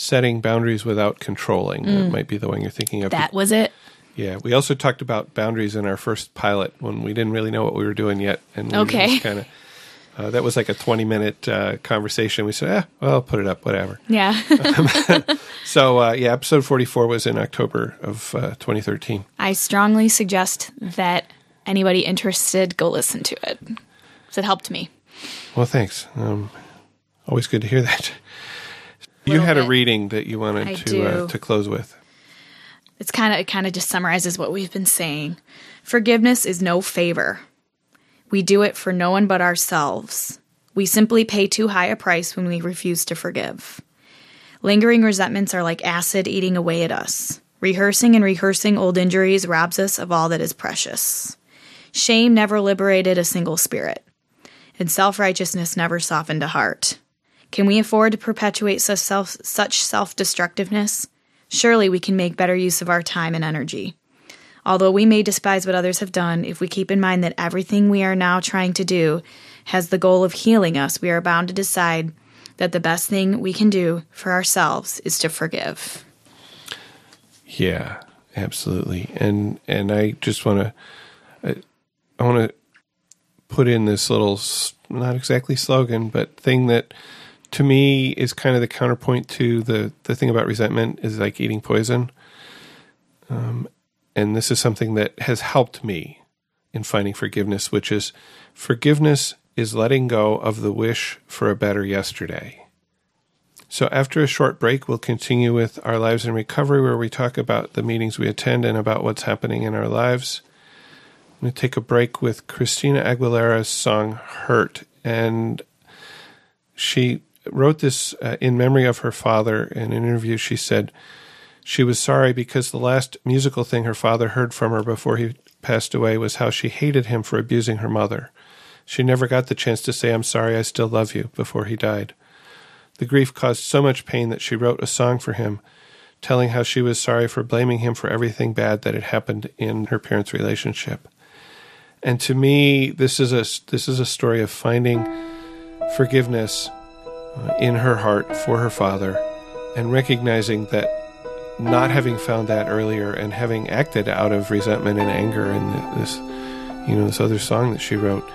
Setting Boundaries Without Controlling. That might be the one you're thinking of. That was it. Yeah. We also talked about boundaries in our first pilot when we didn't really know what we were doing yet. And we Okay. kind of. Uh, that was like a 20 minute uh, conversation. We said, eh, well, I'll put it up, whatever. *laughs* Yeah, *laughs* So, uh, yeah, episode 44 was in October of uh, 2013. I strongly suggest that anybody interested go listen to it. It helped me. Well, thanks. Um, always good to hear that. You had a reading that you wanted I to uh, to close with. it's kind of it kind of just summarizes what we've been saying. Forgiveness is no favor. We do it for no one but ourselves. We simply pay too high a price when we refuse to forgive. Lingering resentments are like acid eating away at us. Rehearsing and rehearsing old injuries robs us of all that is precious. Shame never liberated a single spirit, and self righteousness never softened a heart. Can we afford to perpetuate such self such self-destructiveness? Surely we can make better use of our time and energy. Although we may despise what others have done, if we keep in mind that everything we are now trying to do has the goal of healing us, we are bound to decide that the best thing we can do for ourselves is to forgive. Yeah, absolutely. And and I just want to I, I want to put in this little not exactly slogan, but thing that to me is kind of the counterpoint to the the thing about resentment is like eating poison. Um, and this is something that has helped me in finding forgiveness, which is forgiveness is letting go of the wish for a better yesterday. So, after a short break, we'll continue with our lives in recovery, where we talk about the meetings we attend and about what's happening in our lives. I'm going to take a break with Christina Aguilera's song Hurt. And she wrote this uh, in memory of her father. In an interview, she said she was sorry because the last musical thing her father heard from her before he passed away was how she hated him for abusing her mother. She never got the chance to say, I'm sorry, I still love you, before he died. The grief caused so much pain that she wrote a song for him, telling how she was sorry for blaming him for everything bad that had happened in her parents' relationship. And to me, this is a this is a story of finding forgiveness in her heart for her father, and recognizing that not having found that earlier and having acted out of resentment and anger in this, you know, this other song that she wrote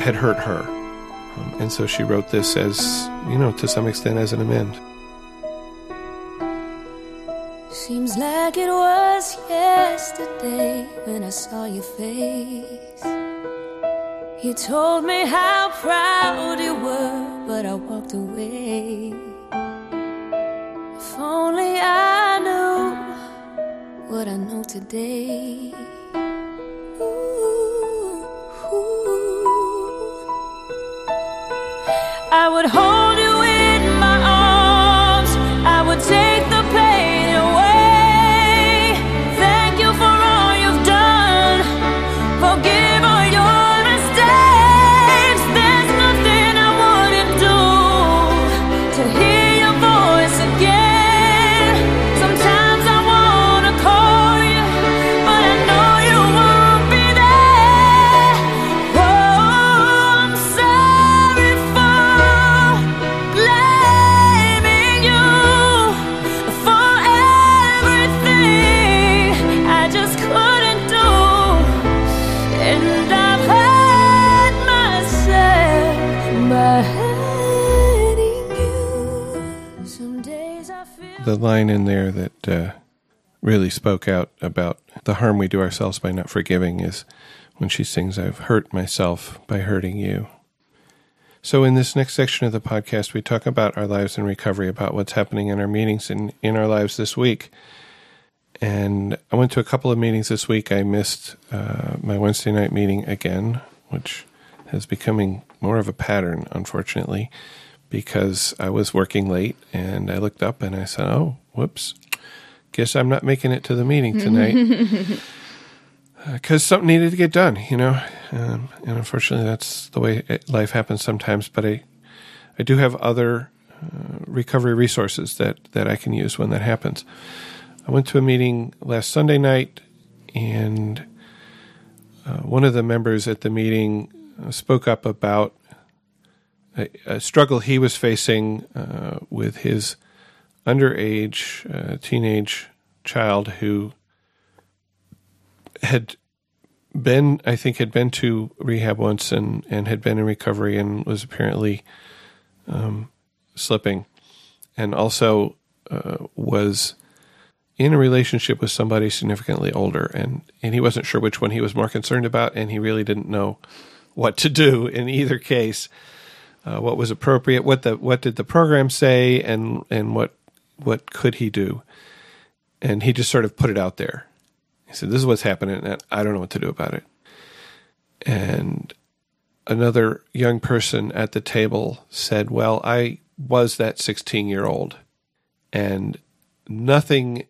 had hurt her. Um, and so she wrote this as, you know, to some extent as an amend. Seems like it was yesterday when I saw your face. You told me how proud you were, but I walked away. If only I knew what I know today. I would hold The line in there that uh, really spoke out about the harm we do ourselves by not forgiving is when she sings, I've hurt myself by hurting you. So, in this next section of the podcast, we talk about our lives in recovery, about what's happening in our meetings and in our lives this week. And I went to a couple of meetings this week. I missed uh, my Wednesday night meeting again, which is becoming more of a pattern, unfortunately, because I was working late and I looked up and I said, oh, whoops, guess I'm not making it to the meeting tonight. *laughs* Because something needed to get done, you know, um, and unfortunately, that's the way it, life happens sometimes. But I, I do have other uh, recovery resources that that I can use when that happens. I went to a meeting last Sunday night, and uh, one of the members at the meeting uh, spoke up about a, a struggle he was facing uh, with his underage uh, teenage child who had been, I think, had been to rehab once and, and had been in recovery and was apparently um, slipping, and also uh, was in a relationship with somebody significantly older, and and he wasn't sure which one he was more concerned about, and he really didn't know what to do in either case. Uh, what was appropriate? What the what did the program say? And and what what could he do? And he just sort of put it out there. He said, "This is what's happening, and I don't know what to do about it." And another young person at the table said, "Well, I was that 16 year old, and nothing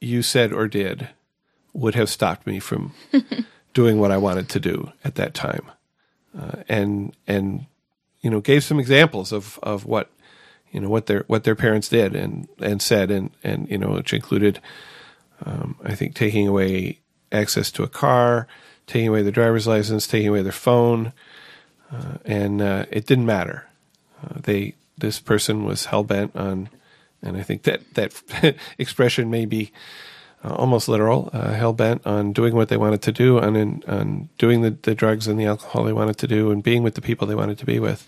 you said or did would have stopped me from *laughs* doing what I wanted to do at that time." Uh, and and you know gave some examples of of what you know what their what their parents did and and said and and you know which included um, I think taking away access to a car, taking away their driver's license, taking away their phone, uh, and uh, it didn't matter. Uh, they this person was hell bent on, and I think that that *laughs* expression may be uh, almost literal, uh, hell bent on doing what they wanted to do, on in, on doing the, the drugs and the alcohol they wanted to do, and being with the people they wanted to be with.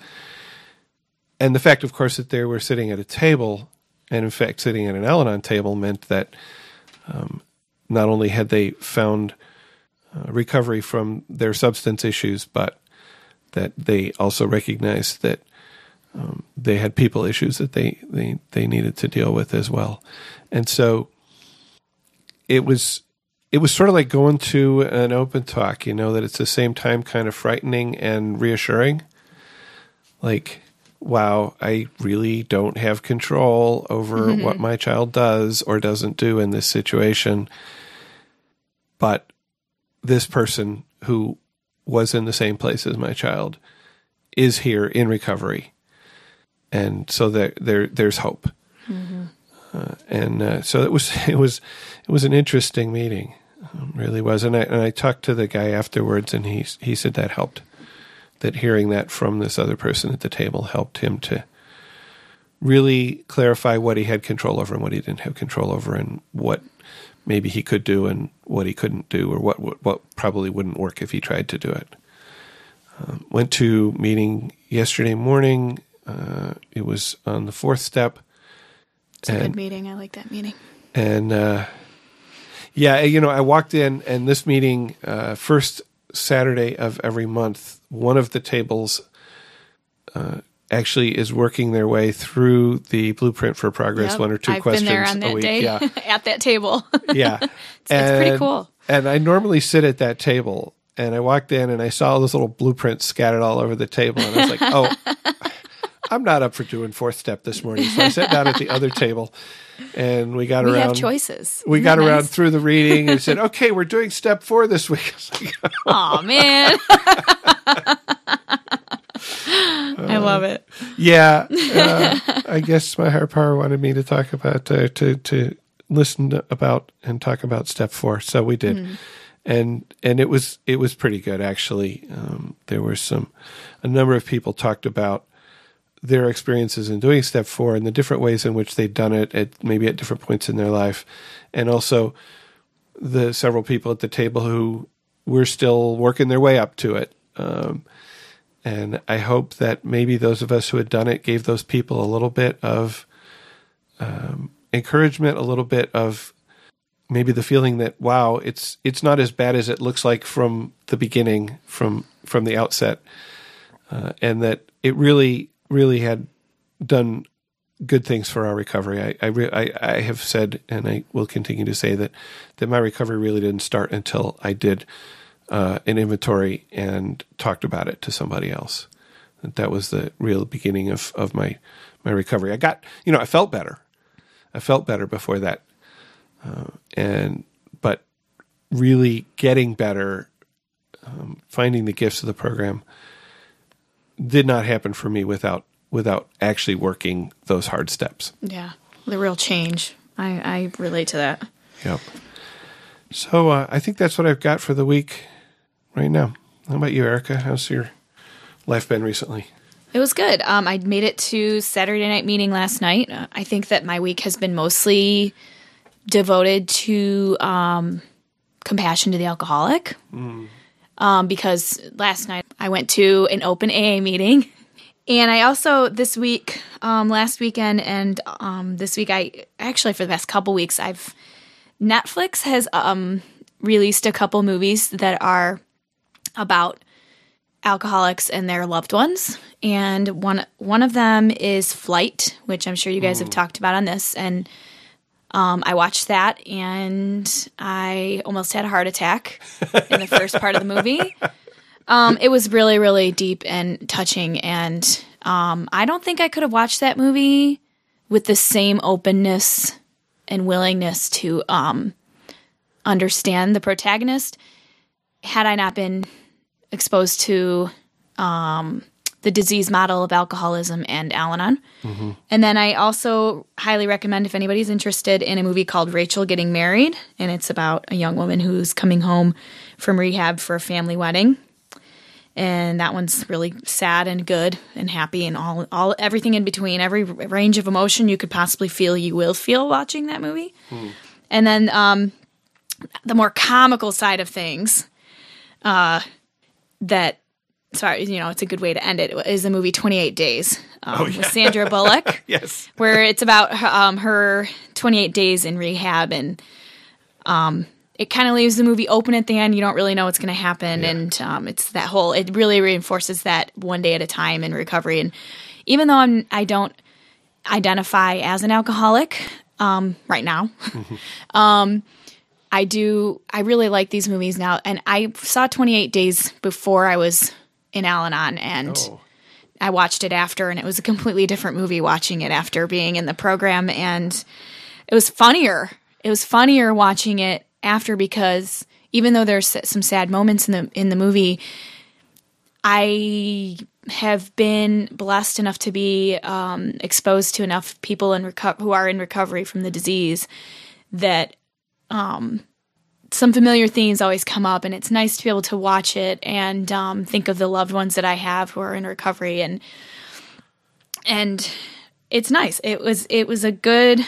And the fact, of course, that they were sitting at a table, and in fact, sitting at an Al Anon table, meant that um, not only had they found uh, recovery from their substance issues, but that they also recognized that um, they had people issues that they, they, they needed to deal with as well. And so it was it was sort of like going to an open talk, you know, that it's the same time kind of frightening and reassuring. Like, wow, I really don't have control over mm-hmm. what my child does or doesn't do in this situation. But this person who was in the same place as my child is here in recovery. And so there, there there's hope. Mm-hmm. Uh, and uh, so it was *laughs* it was it was an interesting meeting, um, really was. And I and I talked to the guy afterwards, and he he said that helped. That hearing that from this other person at the table helped him to really clarify what he had control over and what he didn't have control over, and what maybe he could do and what he couldn't do, or what what, what probably wouldn't work if he tried to do it. Um, went to meeting yesterday morning. Uh, it was on the fourth step It's a good meeting. I like that meeting. and uh, yeah, you know, I walked in, and this meeting, uh, first Saturday of every month, one of the tables uh, actually is working their way through the blueprint for progress, Yep. one or two I've questions been there on a that week. day Yeah, *laughs* at that table. yeah, *laughs* it's pretty cool. And I normally sit at that table, and I walked in and I saw all those little blueprints scattered all over the table, and I was like, oh. *laughs* I'm not up for doing fourth step this morning, so I sat down at the other table, and we got we around. have choices. we Isn't got around nice? through the reading and said, "Okay, we're doing step four this week." *laughs* I was like, Aw, man. *laughs* I love it. yeah, uh, I guess my higher power wanted me to talk about uh, to to listen to, about and talk about step four, so we did, and and it was it was pretty good actually. Um, there were some a number of people talked about their experiences in doing step four and the different ways in which they'd done it at maybe at different points in their life, and also the several people at the table who were still working their way up to it. Um, and I hope that maybe those of us who had done it gave those people a little bit of um, encouragement, a little bit of maybe the feeling that wow, it's it's not as bad as it looks like from the beginning, from from the outset, uh, and that it really really had done good things for our recovery. I I, re- I I have said, and I will continue to say that that my recovery really didn't start until I did uh, an inventory and talked about it to somebody else. That that was the real beginning of of my my recovery. I got you know I felt better. I felt better before that, uh, and but really getting better, um, finding the gifts of the program did not happen for me without without actually working those hard steps. Yeah. The real change. I, I relate to that. Yep. So uh, I think that's what I've got for the week right now. How about you, Erika? How's your life been recently? It was good. Um, I made it to Saturday night meeting last night. Uh, I think that my week has been mostly devoted to um, compassion to the alcoholic. Um, because last night I went to an open AA meeting. And I also, this week, um, last weekend, and um, this week, I actually, for the past couple weeks, I've Netflix has um, released a couple movies that are about alcoholics and their loved ones. And one one of them is Flight, which I'm sure you guys have talked about on this. And um, I watched that, and I almost had a heart attack in the first part of the movie. Um, it was really, really deep and touching, and um, I don't think I could have watched that movie with the same openness and willingness to um, understand the protagonist had I not been exposed to um, the disease model of alcoholism and Al-Anon. And then I also highly recommend if anybody's interested in a movie called Rachel Getting Married, and it's about a young woman who's coming home from rehab for a family wedding. And that one's really sad and good and happy and all all everything in between, every range of emotion you could possibly feel, you will feel watching that movie. And then um, the more comical side of things, uh, that sorry, you know, it's a good way to end it. Is the movie Twenty Eight Days um, with Sandra *laughs* Bullock, Yes. where it's about um, her twenty eight days in rehab, and um, it kind of leaves the movie open at the end. You don't really know what's going to happen, and um, it's that whole. It really reinforces that one day at a time in recovery. And even though I'm, I don't identify as an alcoholic um, right now. *laughs* um, I do. I really like these movies now, and I saw Twenty Eight Days before I was in Al-Anon, and Oh. I watched it after, and it was a completely different movie watching it after being in the program, and it was funnier. It was funnier watching it after because even though there's some sad moments in the in the movie, I have been blessed enough to be um, exposed to enough people in reco- who are in recovery from the disease that um, some familiar themes always come up, and it's nice to be able to watch it and um, think of the loved ones that I have who are in recovery, and and it's nice. It was it was a good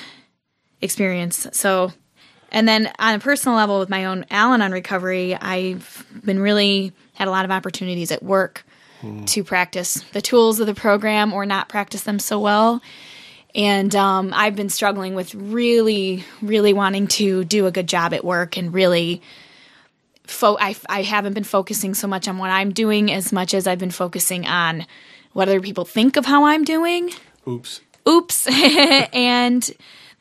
experience. So, and then on a personal level, with my own Al-Anon recovery, I've been really had a lot of opportunities at work to practice the tools of the program or not practice them so well. And um, I've been struggling with really, really wanting to do a good job at work and really. Fo- I, I haven't been focusing so much on what I'm doing as much as I've been focusing on what other people think of how I'm doing Oops. oops *laughs* and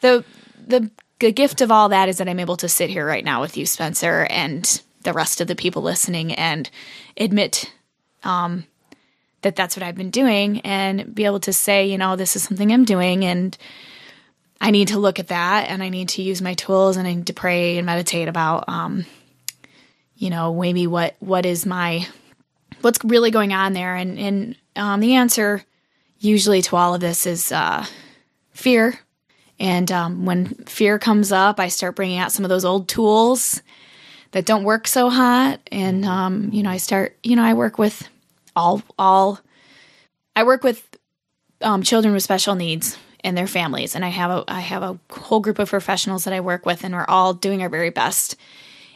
the the the gift of all that is that i'm able to sit here right now with you spencer and the rest of the people listening and admit um that that's what i've been doing and be able to say you know this is something i'm doing and i need to look at that and i need to use my tools and i need to pray and meditate about um you know maybe what what is my what's really going on there and and um the answer usually to all of this is uh, fear. And um, when fear comes up, I start bringing out some of those old tools that don't work so hot. And um, you know, I start. You know, I work with all all. I work with um, children with special needs and their families, and I have a I have a whole group of professionals that I work with, and we're all doing our very best.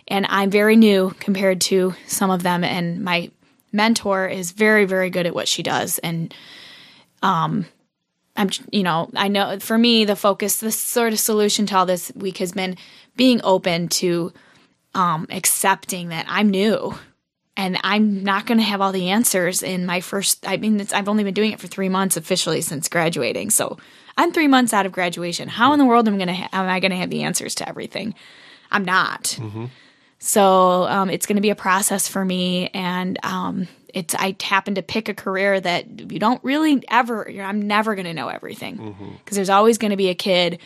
And I'm very new compared to some of them, and my mentor is very very good at what she does, and um, I'm, you know, I know for me, the focus, the sort of solution to all this week has been being open to um, accepting that I'm new and I'm not going to have all the answers in my first. I mean, it's, I've only been doing it for three months officially since graduating. So I'm three months out of graduation. How in the world am I going to ha- am I going to have the answers to everything? I'm not. So um, it's going to be a process for me, and um, it's I happen to pick a career that you don't really ever. I'm never going to know everything because there's always going to be a kid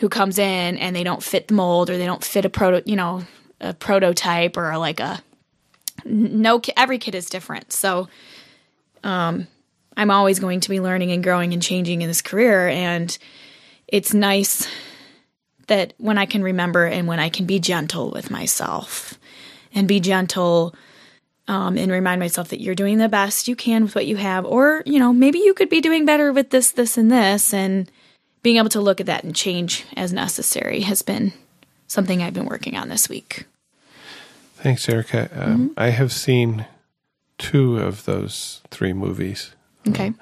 who comes in and they don't fit the mold or they don't fit a proto, you know, a prototype or like a no. Every kid is different, so um, I'm always going to be learning and growing and changing in this career, and it's nice that when I can remember and when I can be gentle with myself and be gentle um, and remind myself that you're doing the best you can with what you have, or, you know, maybe you could be doing better with this, this, and this. And being able to look at that and change as necessary has been something I've been working on this week. Thanks, Erika. Um, I have seen two of those three movies. Okay.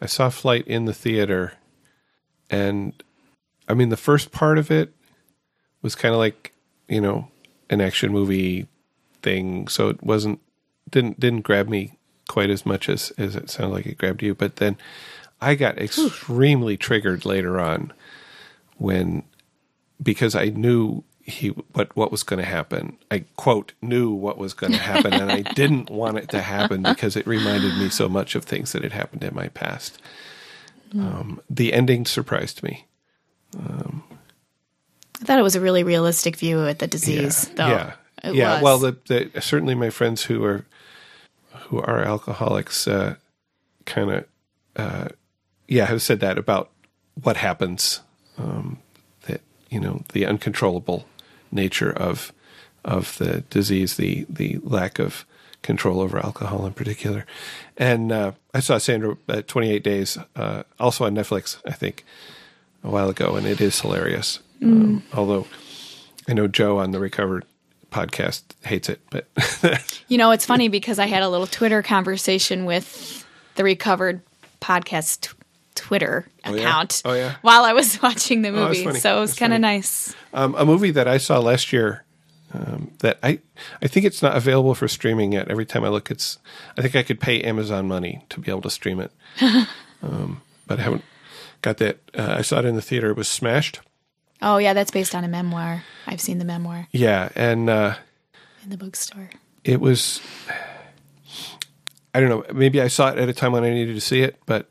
I saw Flight in the theater, and I mean, the first part of it was kind of like you know an action movie thing, so it wasn't didn't didn't grab me quite as much as as it sounded like it grabbed you. But then I got extremely triggered later on when because I knew he what what was going to happen. I quote knew what was going to happen, and I *laughs* didn't want it to happen because it reminded me so much of things that had happened in my past. Um, the ending surprised me. I thought it was a really realistic view at the disease, though. yeah, It yeah. was. Well, the, the certainly my friends who are who are alcoholics uh, kind of, uh, yeah, have said that about what happens. Um, that you know the uncontrollable nature of of the disease, the the lack of control over alcohol in particular. And uh, I saw Sandra at 28 Days, uh, also on Netflix, I think, a while ago, and it is hilarious. Um, although I know Joe on the Recovered podcast hates it, but *laughs* You know, it's funny because I had a little Twitter conversation with the Recovered Podcast Twitter account Oh, yeah? while I was *laughs* watching the movie. funny. so it was kind of nice. um, a movie that I saw last year. Um, that I, I think it's not available for streaming yet. Every time I look, it's. I think I could pay Amazon money to be able to stream it, *laughs* um, but I haven't got that. Uh, I saw it in the theater. It was Smashed. Oh, yeah, that's based on a memoir. I've seen the memoir Yeah, and uh, in the bookstore. it was I don't know, maybe I saw it at a time when I needed to see it, but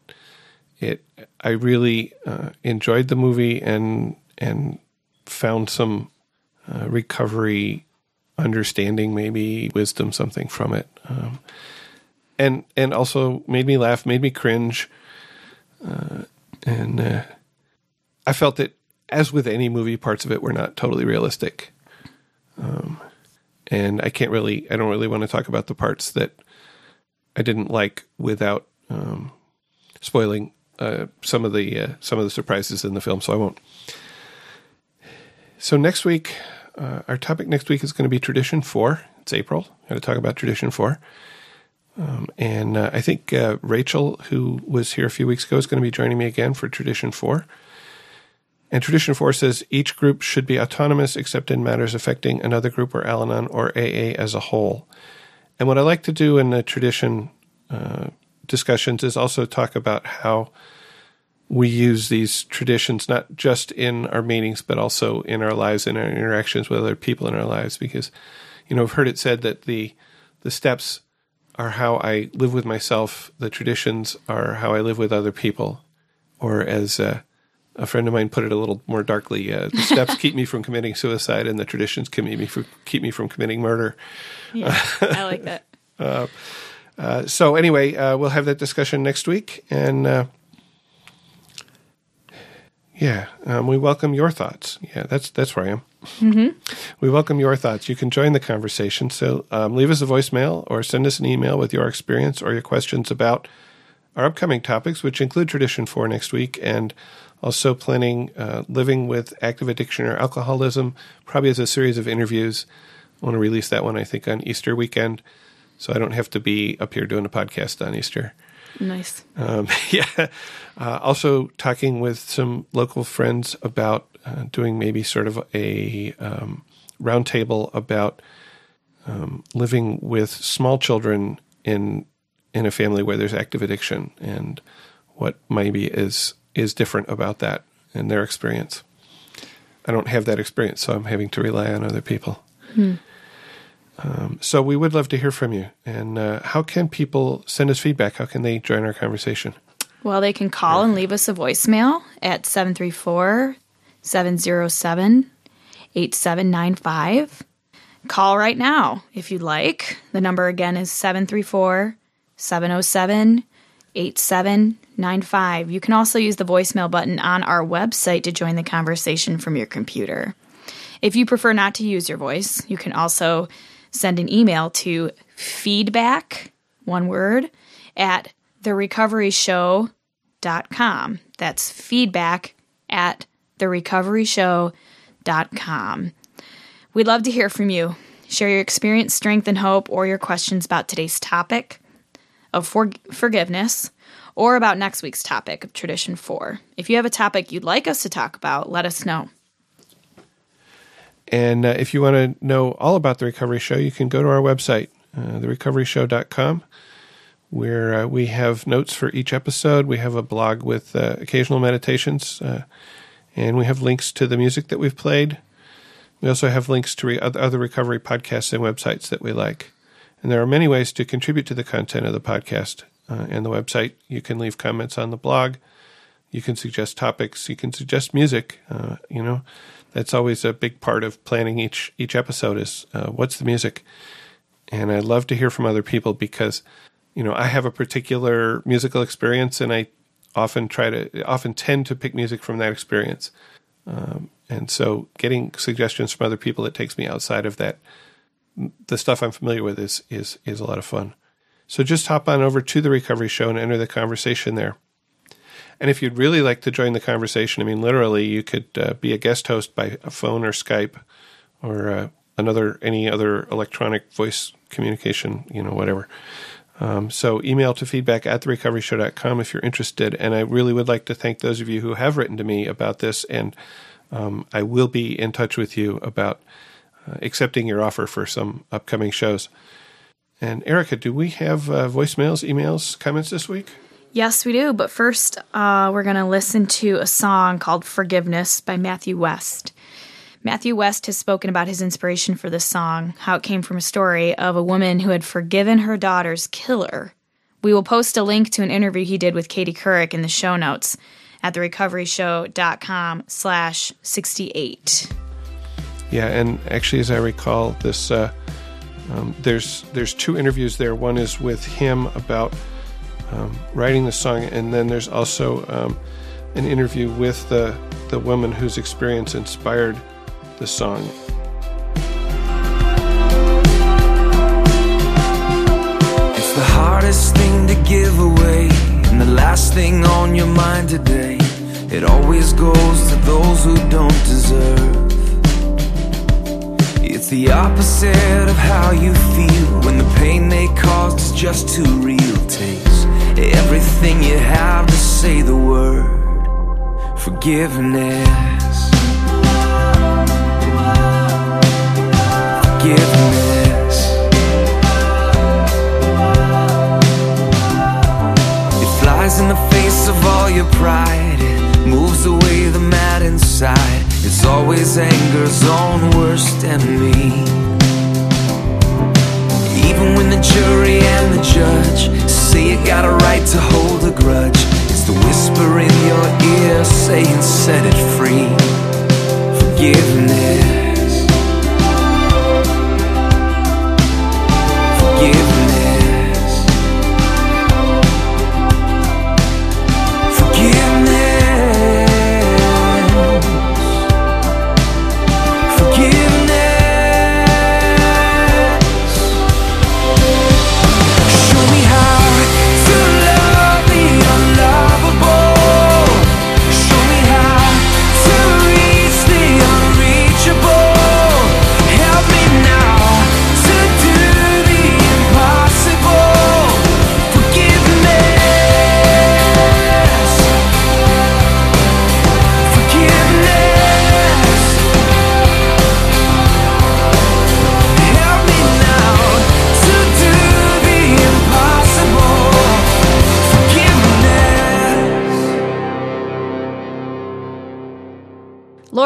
it I really uh, enjoyed the movie and and found some uh, recovery understanding maybe wisdom something from it. Um, and and also made me laugh made me cringe. Uh, and uh, I felt that as with any movie parts of it were not totally realistic. And I can't really, I don't really want to talk about the parts that I didn't like without um, spoiling uh, some of the uh, some of the surprises in the film. So I won't. So next week, uh, our topic next week is going to be Tradition Four. It's April. I'm going to talk about Tradition Four, um, and uh, I think uh, Rachel, who was here a few weeks ago, is going to be joining me again for Tradition Four. And Tradition 4 says each group should be autonomous except in matters affecting another group or Al Anon or AA as a whole. And what I like to do in the tradition uh, discussions is also talk about how we use these traditions not just in our meetings, but also in our lives and our interactions with other people in our lives. Because, you know, I've heard it said that the the steps are how I live with myself. The traditions are how I live with other people. Or as uh, a friend of mine put it a little more darkly, uh, the *laughs* steps keep me from committing suicide, and the traditions keep me from keep me from committing murder. Yeah, I like that. *laughs* Uh, so anyway, uh, we'll have that discussion next week, and uh, yeah, um, we welcome your thoughts. Yeah, that's that's where I am. Mm-hmm. *laughs* We welcome your thoughts. You can join the conversation. So um, leave us a voicemail or send us an email with your experience or your questions about our upcoming topics, which include Tradition Four next week, and also planning uh, living with active addiction or alcoholism. Probably as a series of interviews. I want to release that one, I think, on Easter weekend, so I don't have to be up here doing a podcast on Easter. Nice. Um, *laughs* yeah. Uh, also, talking with some local friends about uh, doing maybe sort of a um, roundtable about um, living with small children in in a family where there's active addiction and what maybe is is different about that and their experience. I don't have that experience, so I'm having to rely on other people. Um, so we would love to hear from you. And uh, how can people send us feedback? How can they join our conversation? Well, they can call and leave us a voicemail at 734 707 8795. Call right now if you'd like. The number again is 734 707 8795. You can also use the voicemail button on our website to join the conversation from your computer. If you prefer not to use your voice, you can also send an email to feedback, one word, at therecoveryshow.com. That's feedback at therecoveryshow.com. We'd love to hear from you. Share your experience, strength, and hope, or your questions about today's topic of for- forgiveness or about next week's topic of Tradition 4. If you have a topic you'd like us to talk about, let us know. And uh, if you want to know all about the Recovery Show, you can go to our website, uh, therecoveryshow.com, where uh, we have notes for each episode. We have a blog with uh, occasional meditations, uh, and we have links to the music that we've played. We also have links to re- other recovery podcasts and websites that we like. And there are many ways to contribute to the content of the podcast uh, and the website. You can leave comments on the blog. You can suggest topics. You can suggest music. Uh, you know, that's always a big part of planning each each episode is uh, what's the music. And I love to hear from other people because you know, I have a particular musical experience, and I often try to often tend to pick music from that experience. Um, and so, getting suggestions from other people that takes me outside of that, the stuff I'm familiar with, is is is a lot of fun. So just hop on over to the Recovery Show and enter the conversation there. And if you'd really like to join the conversation, I mean, literally, you could uh, be a guest host by a phone or Skype or uh, another any other electronic voice communication, you know, whatever. Um, so email to feedback at therecoveryshow.com if you're interested. And I really would like to thank those of you who have written to me about this. And um, I will be in touch with you about uh, accepting your offer for some upcoming shows. And Erika, do we have uh, voicemails, emails, comments this week? Yes, we do. But first, uh, we're going to listen to a song called Forgiveness by Matthew West. Matthew West has spoken about his inspiration for this song, how it came from a story of a woman who had forgiven her daughter's killer. We will post a link to an interview he did with Katie Couric in the show notes at therecoveryshow.com slash 68. Yeah, and actually, as I recall, this uh, um, there's there's two interviews there. One is with him about um, writing the song, and then there's also um, an interview with the the woman whose experience inspired the song. It's the hardest thing to give away, and the last thing on your mind today. It always goes to those who don't deserve. It's the opposite of how you feel when the pain they caused is just too real. Takes everything you have to say the word forgiveness. Forgiveness. It flies in the face of all your pride. It moves away the mad inside. It's always anger's own worst enemy. Even when the jury and the judge say you got a right to hold a grudge, it's the whisper in your ear saying, set it free. Forgiveness.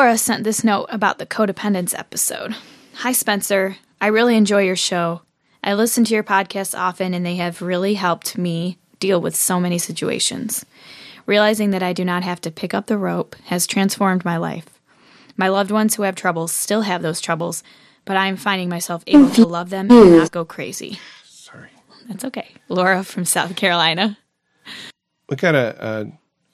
Laura sent this note about the codependence episode. Hi, Spencer. I really enjoy your show. I listen to your podcasts often, and they have really helped me deal with so many situations. Realizing that I do not have to pick up the rope has transformed my life. My loved ones who have troubles still have those troubles, but I am finding myself able to love them and not go crazy. Sorry. That's okay. Laura from South Carolina. We got a, a,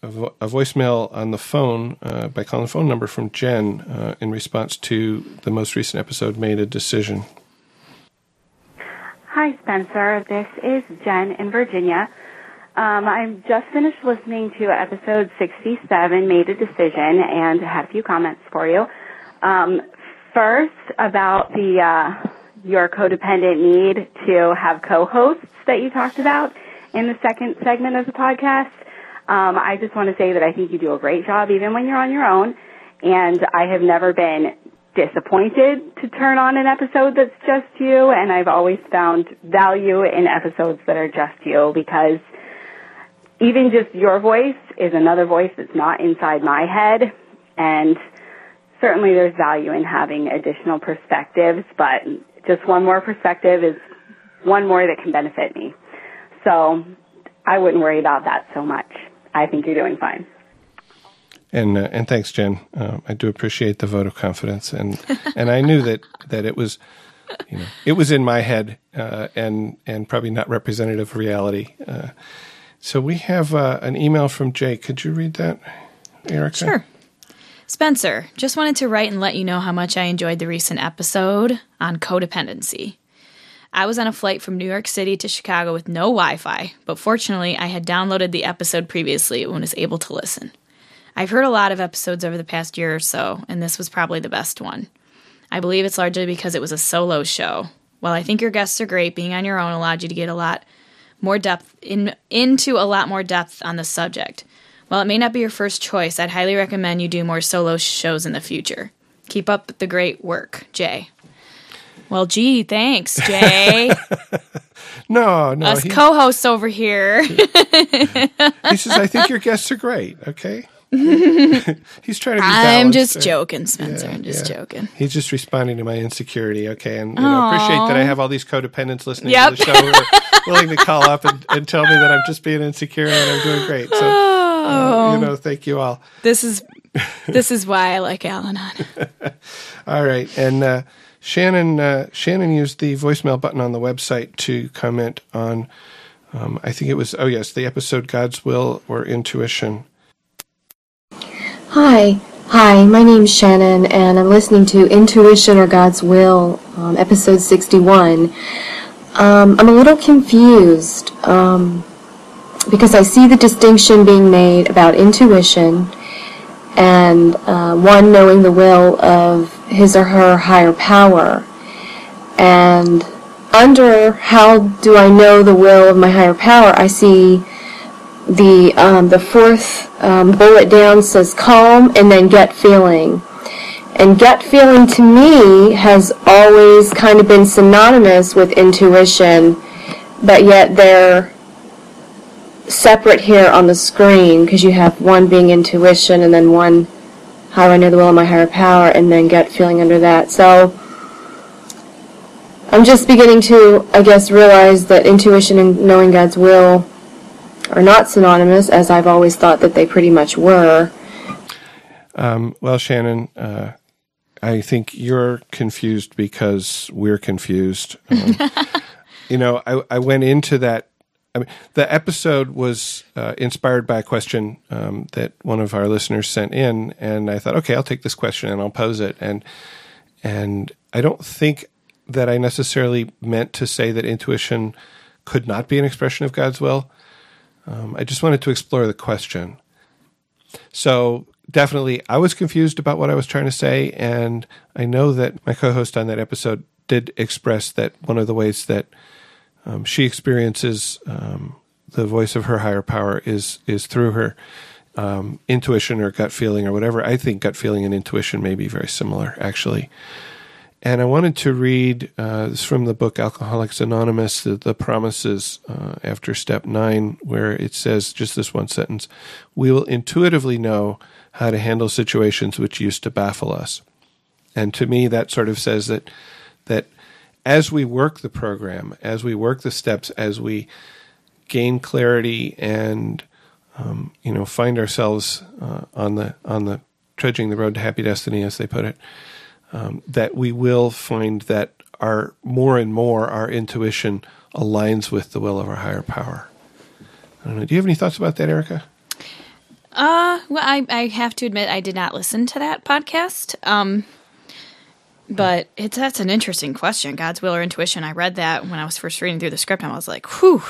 a, vo- a voicemail on the phone uh, by calling the phone number from Jen uh, in response to the most recent episode, Made a Decision. Hi, Spencer. This is Jen in Virginia. Um, I just finished listening to episode 67, Made a Decision, and had a few comments for you. Um, first, about the uh, your codependent need to have co-hosts that you talked about in the second segment of the podcast. Um, I just want to say that I think you do a great job even when you're on your own, and I have never been disappointed to turn on an episode that's just you, and I've always found value in episodes that are just you because even just your voice is another voice that's not inside my head, and certainly there's value in having additional perspectives, but just one more perspective is one more that can benefit me. So I wouldn't worry about that so much. I think you're doing fine. And uh, and thanks, Jen. Um, I do appreciate the vote of confidence, and *laughs* and I knew that that it was you know, it was in my head uh, and and probably not representative of reality. Uh, so we have uh, an email from Jay. Could you read that, Erika? Sure. Spencer, just wanted to write and let you know how much I enjoyed the recent episode on codependency. I was on a flight from New York City to Chicago with no Wi Fi, but fortunately, I had downloaded the episode previously and was able to listen. I've heard a lot of episodes over the past year or so, and this was probably the best one. I believe it's largely because it was a solo show. While I think your guests are great, being on your own allowed you to get a lot more depth in, into a lot more depth on the subject. While it may not be your first choice, I'd highly recommend you do more solo shows in the future. Keep up the great work, Jay. Well, gee, thanks, Jay. *laughs* No, no. Us he, co-hosts over here. *laughs* he says, I think your guests are great. Okay. *laughs* He's trying to be I'm balanced. just joking, Spencer. yeah, I'm just yeah. joking. He's just responding to my insecurity. Okay. And you know, I appreciate that I have all these codependents listening Yep. to the show who are willing to call up and, and tell me that I'm just being insecure and I'm doing great. So, uh, you know, thank you all. This is this is why I like Al-Anon. All right, and uh, Shannon uh, Shannon used the voicemail button on the website to comment on. Um, I think it was oh yes, the episode God's will or intuition. Hi, hi. My name's Shannon, and I'm listening to Intuition or God's Will, um, episode 61. Um, I'm a little confused um, because I see the distinction being made about intuition and uh, one knowing the will of his or her higher power, and under how do I know the will of my higher power, I see the um, the fourth um, bullet down says calm and then gut feeling. And gut feeling to me has always kind of been synonymous with intuition, but yet they're separate here on the screen because you have one being intuition and then one how I know the will of my higher power and then gut feeling under that. So I'm just beginning to, I guess, realize that intuition and knowing God's will are not synonymous, as I've always thought that they pretty much were. Um, well, Shannon, uh, I think you're confused because we're confused. Um, *laughs* you know, I, I went into that. I mean, the episode was uh, inspired by a question um, that one of our listeners sent in, and I thought, okay, I'll take this question and I'll pose it. And and I don't think that I necessarily meant to say that intuition could not be an expression of God's will. Um, I just wanted to explore the question. So definitely, I was confused about what I was trying to say, and I know that my co-host on that episode did express that one of the ways that um, she experiences um, the voice of her higher power is is through her um, intuition or gut feeling or whatever. I think gut feeling and intuition may be very similar, actually. And I wanted to read uh, this from the book Alcoholics Anonymous, the, the promises uh, after step nine, where it says just this one sentence We will intuitively know how to handle situations which used to baffle us. And to me, that sort of says that, that as we work the program, as we work the steps, as we gain clarity and um, you know find ourselves uh, on the on the trudging the road to happy destiny, as they put it, um, that we will find that our more and more our intuition aligns with the will of our higher power. Know. Do you have any thoughts about that, Erika? Uh, well, I, I have to admit I did not listen to that podcast. Um, but it's that's an interesting question. God's will or intuition. I read that when I was first reading through the script, and I was like, "Whew,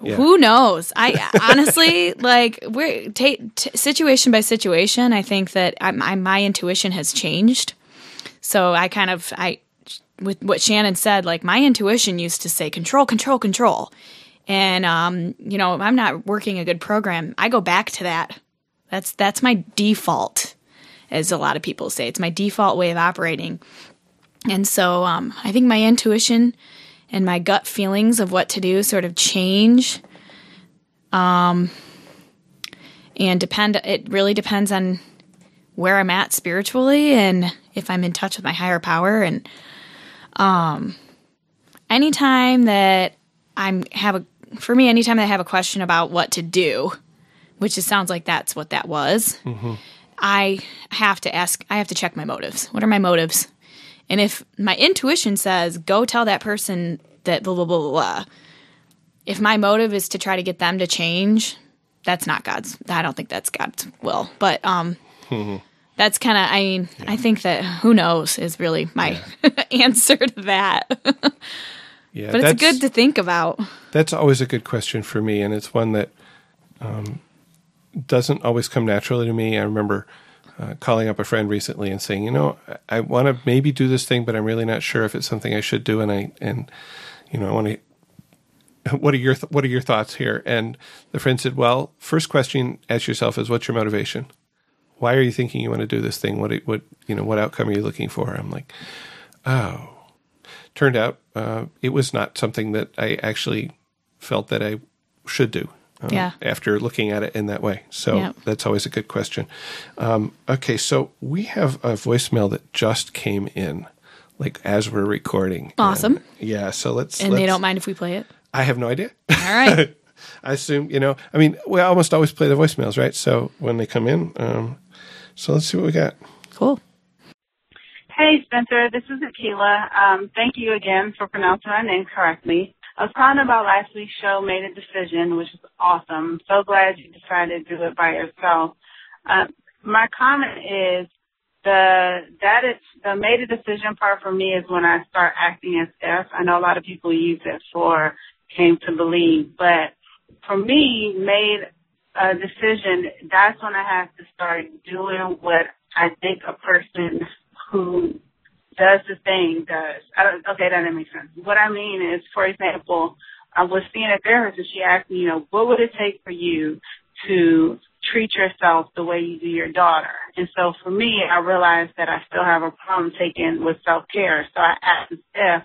Yeah. who knows?" I honestly *laughs* like we're ta t- situation by situation. I think that I, my my intuition has changed. So I kind of I with what Shannon said, like my intuition used to say control, control, control. And um, you know, I'm not working a good program, I go back to that. That's that's my default, as a lot of people say. It's my default way of operating. And so um, I think my intuition and my gut feelings of what to do sort of change. Um, and depend it really depends on where I'm at spiritually and if I'm in touch with my higher power and um anytime that I'm have a for me anytime that I have a question about what to do, which it sounds like that's what that was. I have to ask I have to check my motives. What are my motives? And if my intuition says, go tell that person that blah, blah, blah, blah, blah, if my motive is to try to get them to change, that's not God's. I don't think that's God's will. But um, *laughs* that's kind of. I mean, I think that who knows is really my *laughs* answer to that. *laughs* Yeah, but it's good to think about. That's always a good question for me, and it's one that um, doesn't always come naturally to me. I remember uh, calling up a friend recently and saying, you know, I, I want to maybe do this thing, but I'm really not sure if it's something I should do, and I and you know, I want to. *laughs* What are your th- What are your thoughts here? And the friend said, "Well, first question, ask yourself is what's your motivation? Why are you thinking you want to do this thing? What what you know? What outcome are you looking for?" I'm like, "Oh, turned out uh, it was not something that I actually felt that I should do. Uh, Yeah. After looking at it in that way, so Yeah. that's always a good question. Um, okay, so we have a voicemail that just came in, like as we're recording. Awesome. And, yeah, so let's. And they let's- don't mind if we play it. I have no idea. All right. *laughs* I assume you know. I mean, we almost always play the voicemails, right? So when they come in, um, so let's see what we got. cool. Hey, Spencer, this is Akila. Um, thank you again for pronouncing my name correctly. I was calling about last week's show, Made a Decision, which was awesome. So glad you decided to do it by yourself. Uh, my comment is the that is the made a decision part for me is when I start acting as if. I know a lot of people use it for came to believe, but for me, made a decision. That's when I have to start doing what I think a person who does the thing does. I don't, okay, that doesn't make sense. What I mean is, for example, I was seeing a therapist and she asked me, you know, what would it take for you to treat yourself the way you do your daughter? And so for me, I realized that I still have a problem taking with self-care. So I ask as if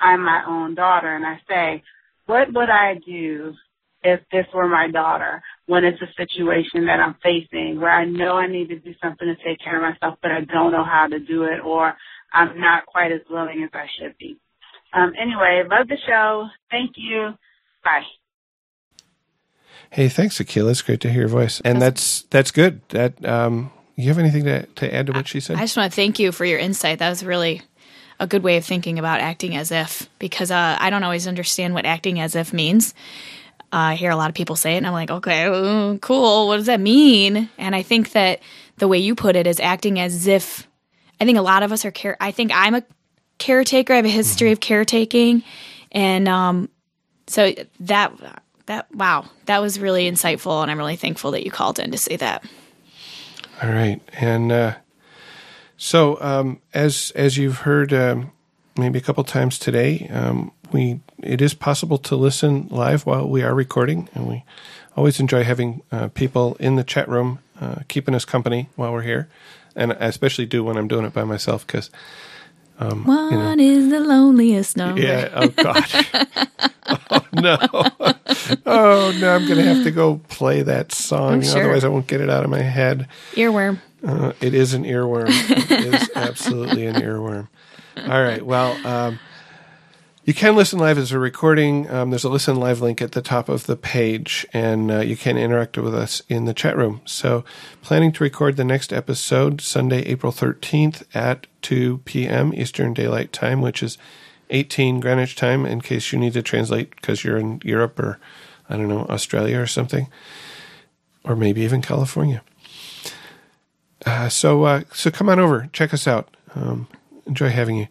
I'm my own daughter and I say, what would I do if this were my daughter when it's a situation that I'm facing where I know I need to do something to take care of myself, but I don't know how to do it or I'm not quite as willing as I should be. Um, anyway, love the show. Thank you. Bye. Hey, thanks, Akila. It's great to hear your voice, and that's that's good. That um, you have anything to to add to what she said? I just want to thank you for your insight. That was really a good way of thinking about acting as if, because uh, I don't always understand what acting as if means. Uh, I hear a lot of people say it, and I'm like, okay, cool. What does that mean? And I think that the way you put it is acting as if. I think a lot of us are care. I think I'm a caretaker. I have a history of caretaking, and um, so that that wow, that was really insightful, and I'm really thankful that you called in to say that. All right, and uh, so um, as as you've heard um, maybe a couple times today, um, we it is possible to listen live while we are recording, and we always enjoy having uh, people in the chat room uh, keeping us company while we're here, and I especially do when I'm doing it by myself because One is the loneliest number. yeah, oh god, *laughs* oh no, oh no, I'm gonna have to go play that song, sure. otherwise I won't get it out of my head. Earworm. Uh, it is an earworm. it is absolutely an earworm. All right. Well, um, you can listen live as a recording. Um, there's a listen live link at the top of the page, and uh, you can interact with us in the chat room. So, planning to record the next episode Sunday, April 13th at 2 p.m. Eastern Daylight Time, which is 18 Greenwich time, in case you need to translate because you're in Europe or, I don't know, Australia or something, or maybe even California. Uh, so uh, so come on over, check us out. Um, enjoy having you.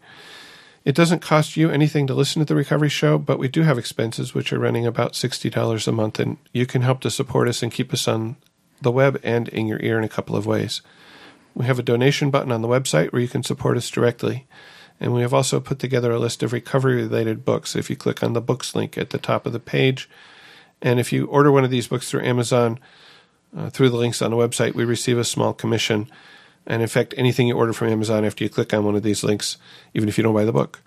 It doesn't cost you anything to listen to the Recovery Show, but we do have expenses which are running about sixty dollars a month, and you can help to support us and keep us on the web and in your ear in a couple of ways. We have a donation button on the website where you can support us directly. And we have also put together a list of recovery related books. If you click on the books link at the top of the page, and if you order one of these books through Amazon, uh, through the links on the website, we receive a small commission. And in fact, anything you order from Amazon after you click on one of these links, even if you don't buy the book,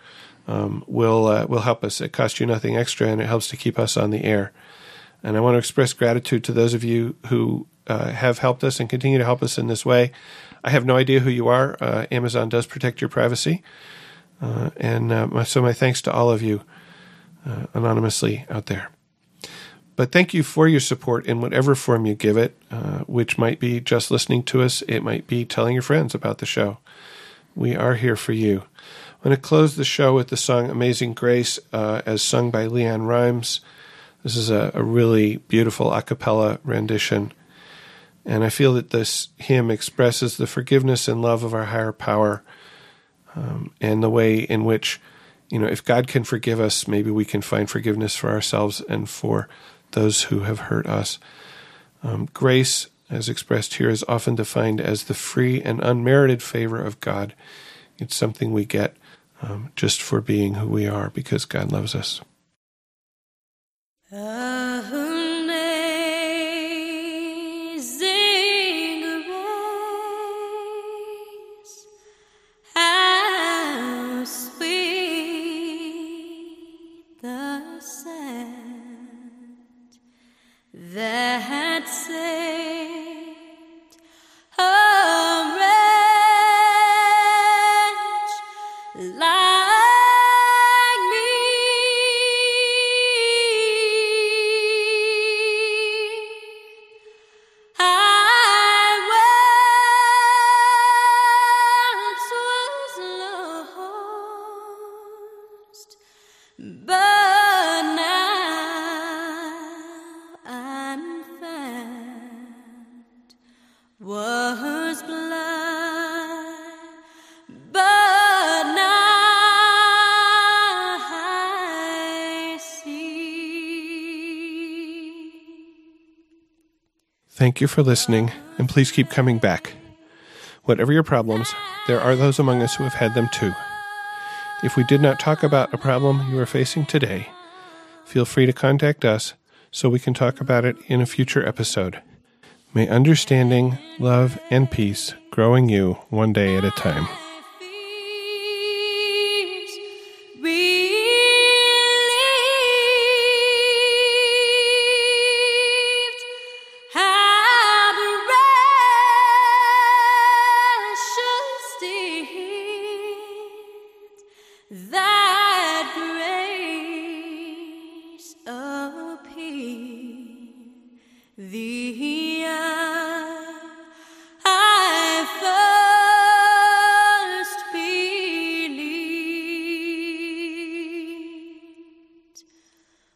um, will uh, will help us. It costs you nothing extra, and it helps to keep us on the air. And I want to express gratitude to those of you who uh, have helped us and continue to help us in this way. I have no idea who you are. Uh, Amazon does protect your privacy, uh, and uh, my, so my thanks to all of you uh, anonymously out there. But thank you for your support in whatever form you give it, uh, which might be just listening to us, it might be telling your friends about the show. We are here for you. I'm going to close the show with the song Amazing Grace uh, as sung by LeAnn Rimes. This is a, a really beautiful a cappella rendition. And I feel that this hymn expresses the forgiveness and love of our higher power um, and the way in which, you know, if God can forgive us, maybe we can find forgiveness for ourselves and for those who have hurt us. Um, grace, as expressed here, is often defined as the free and unmerited favor of God. It's something we get um, just for being who we are because God loves us. Amazing that saved Thank you for listening, and please keep coming back. Whatever your problems, there are those among us who have had them too. If we did not talk about a problem you are facing today, feel free to contact us so we can talk about it in a future episode. May understanding, love, and peace grow in you one day at a time.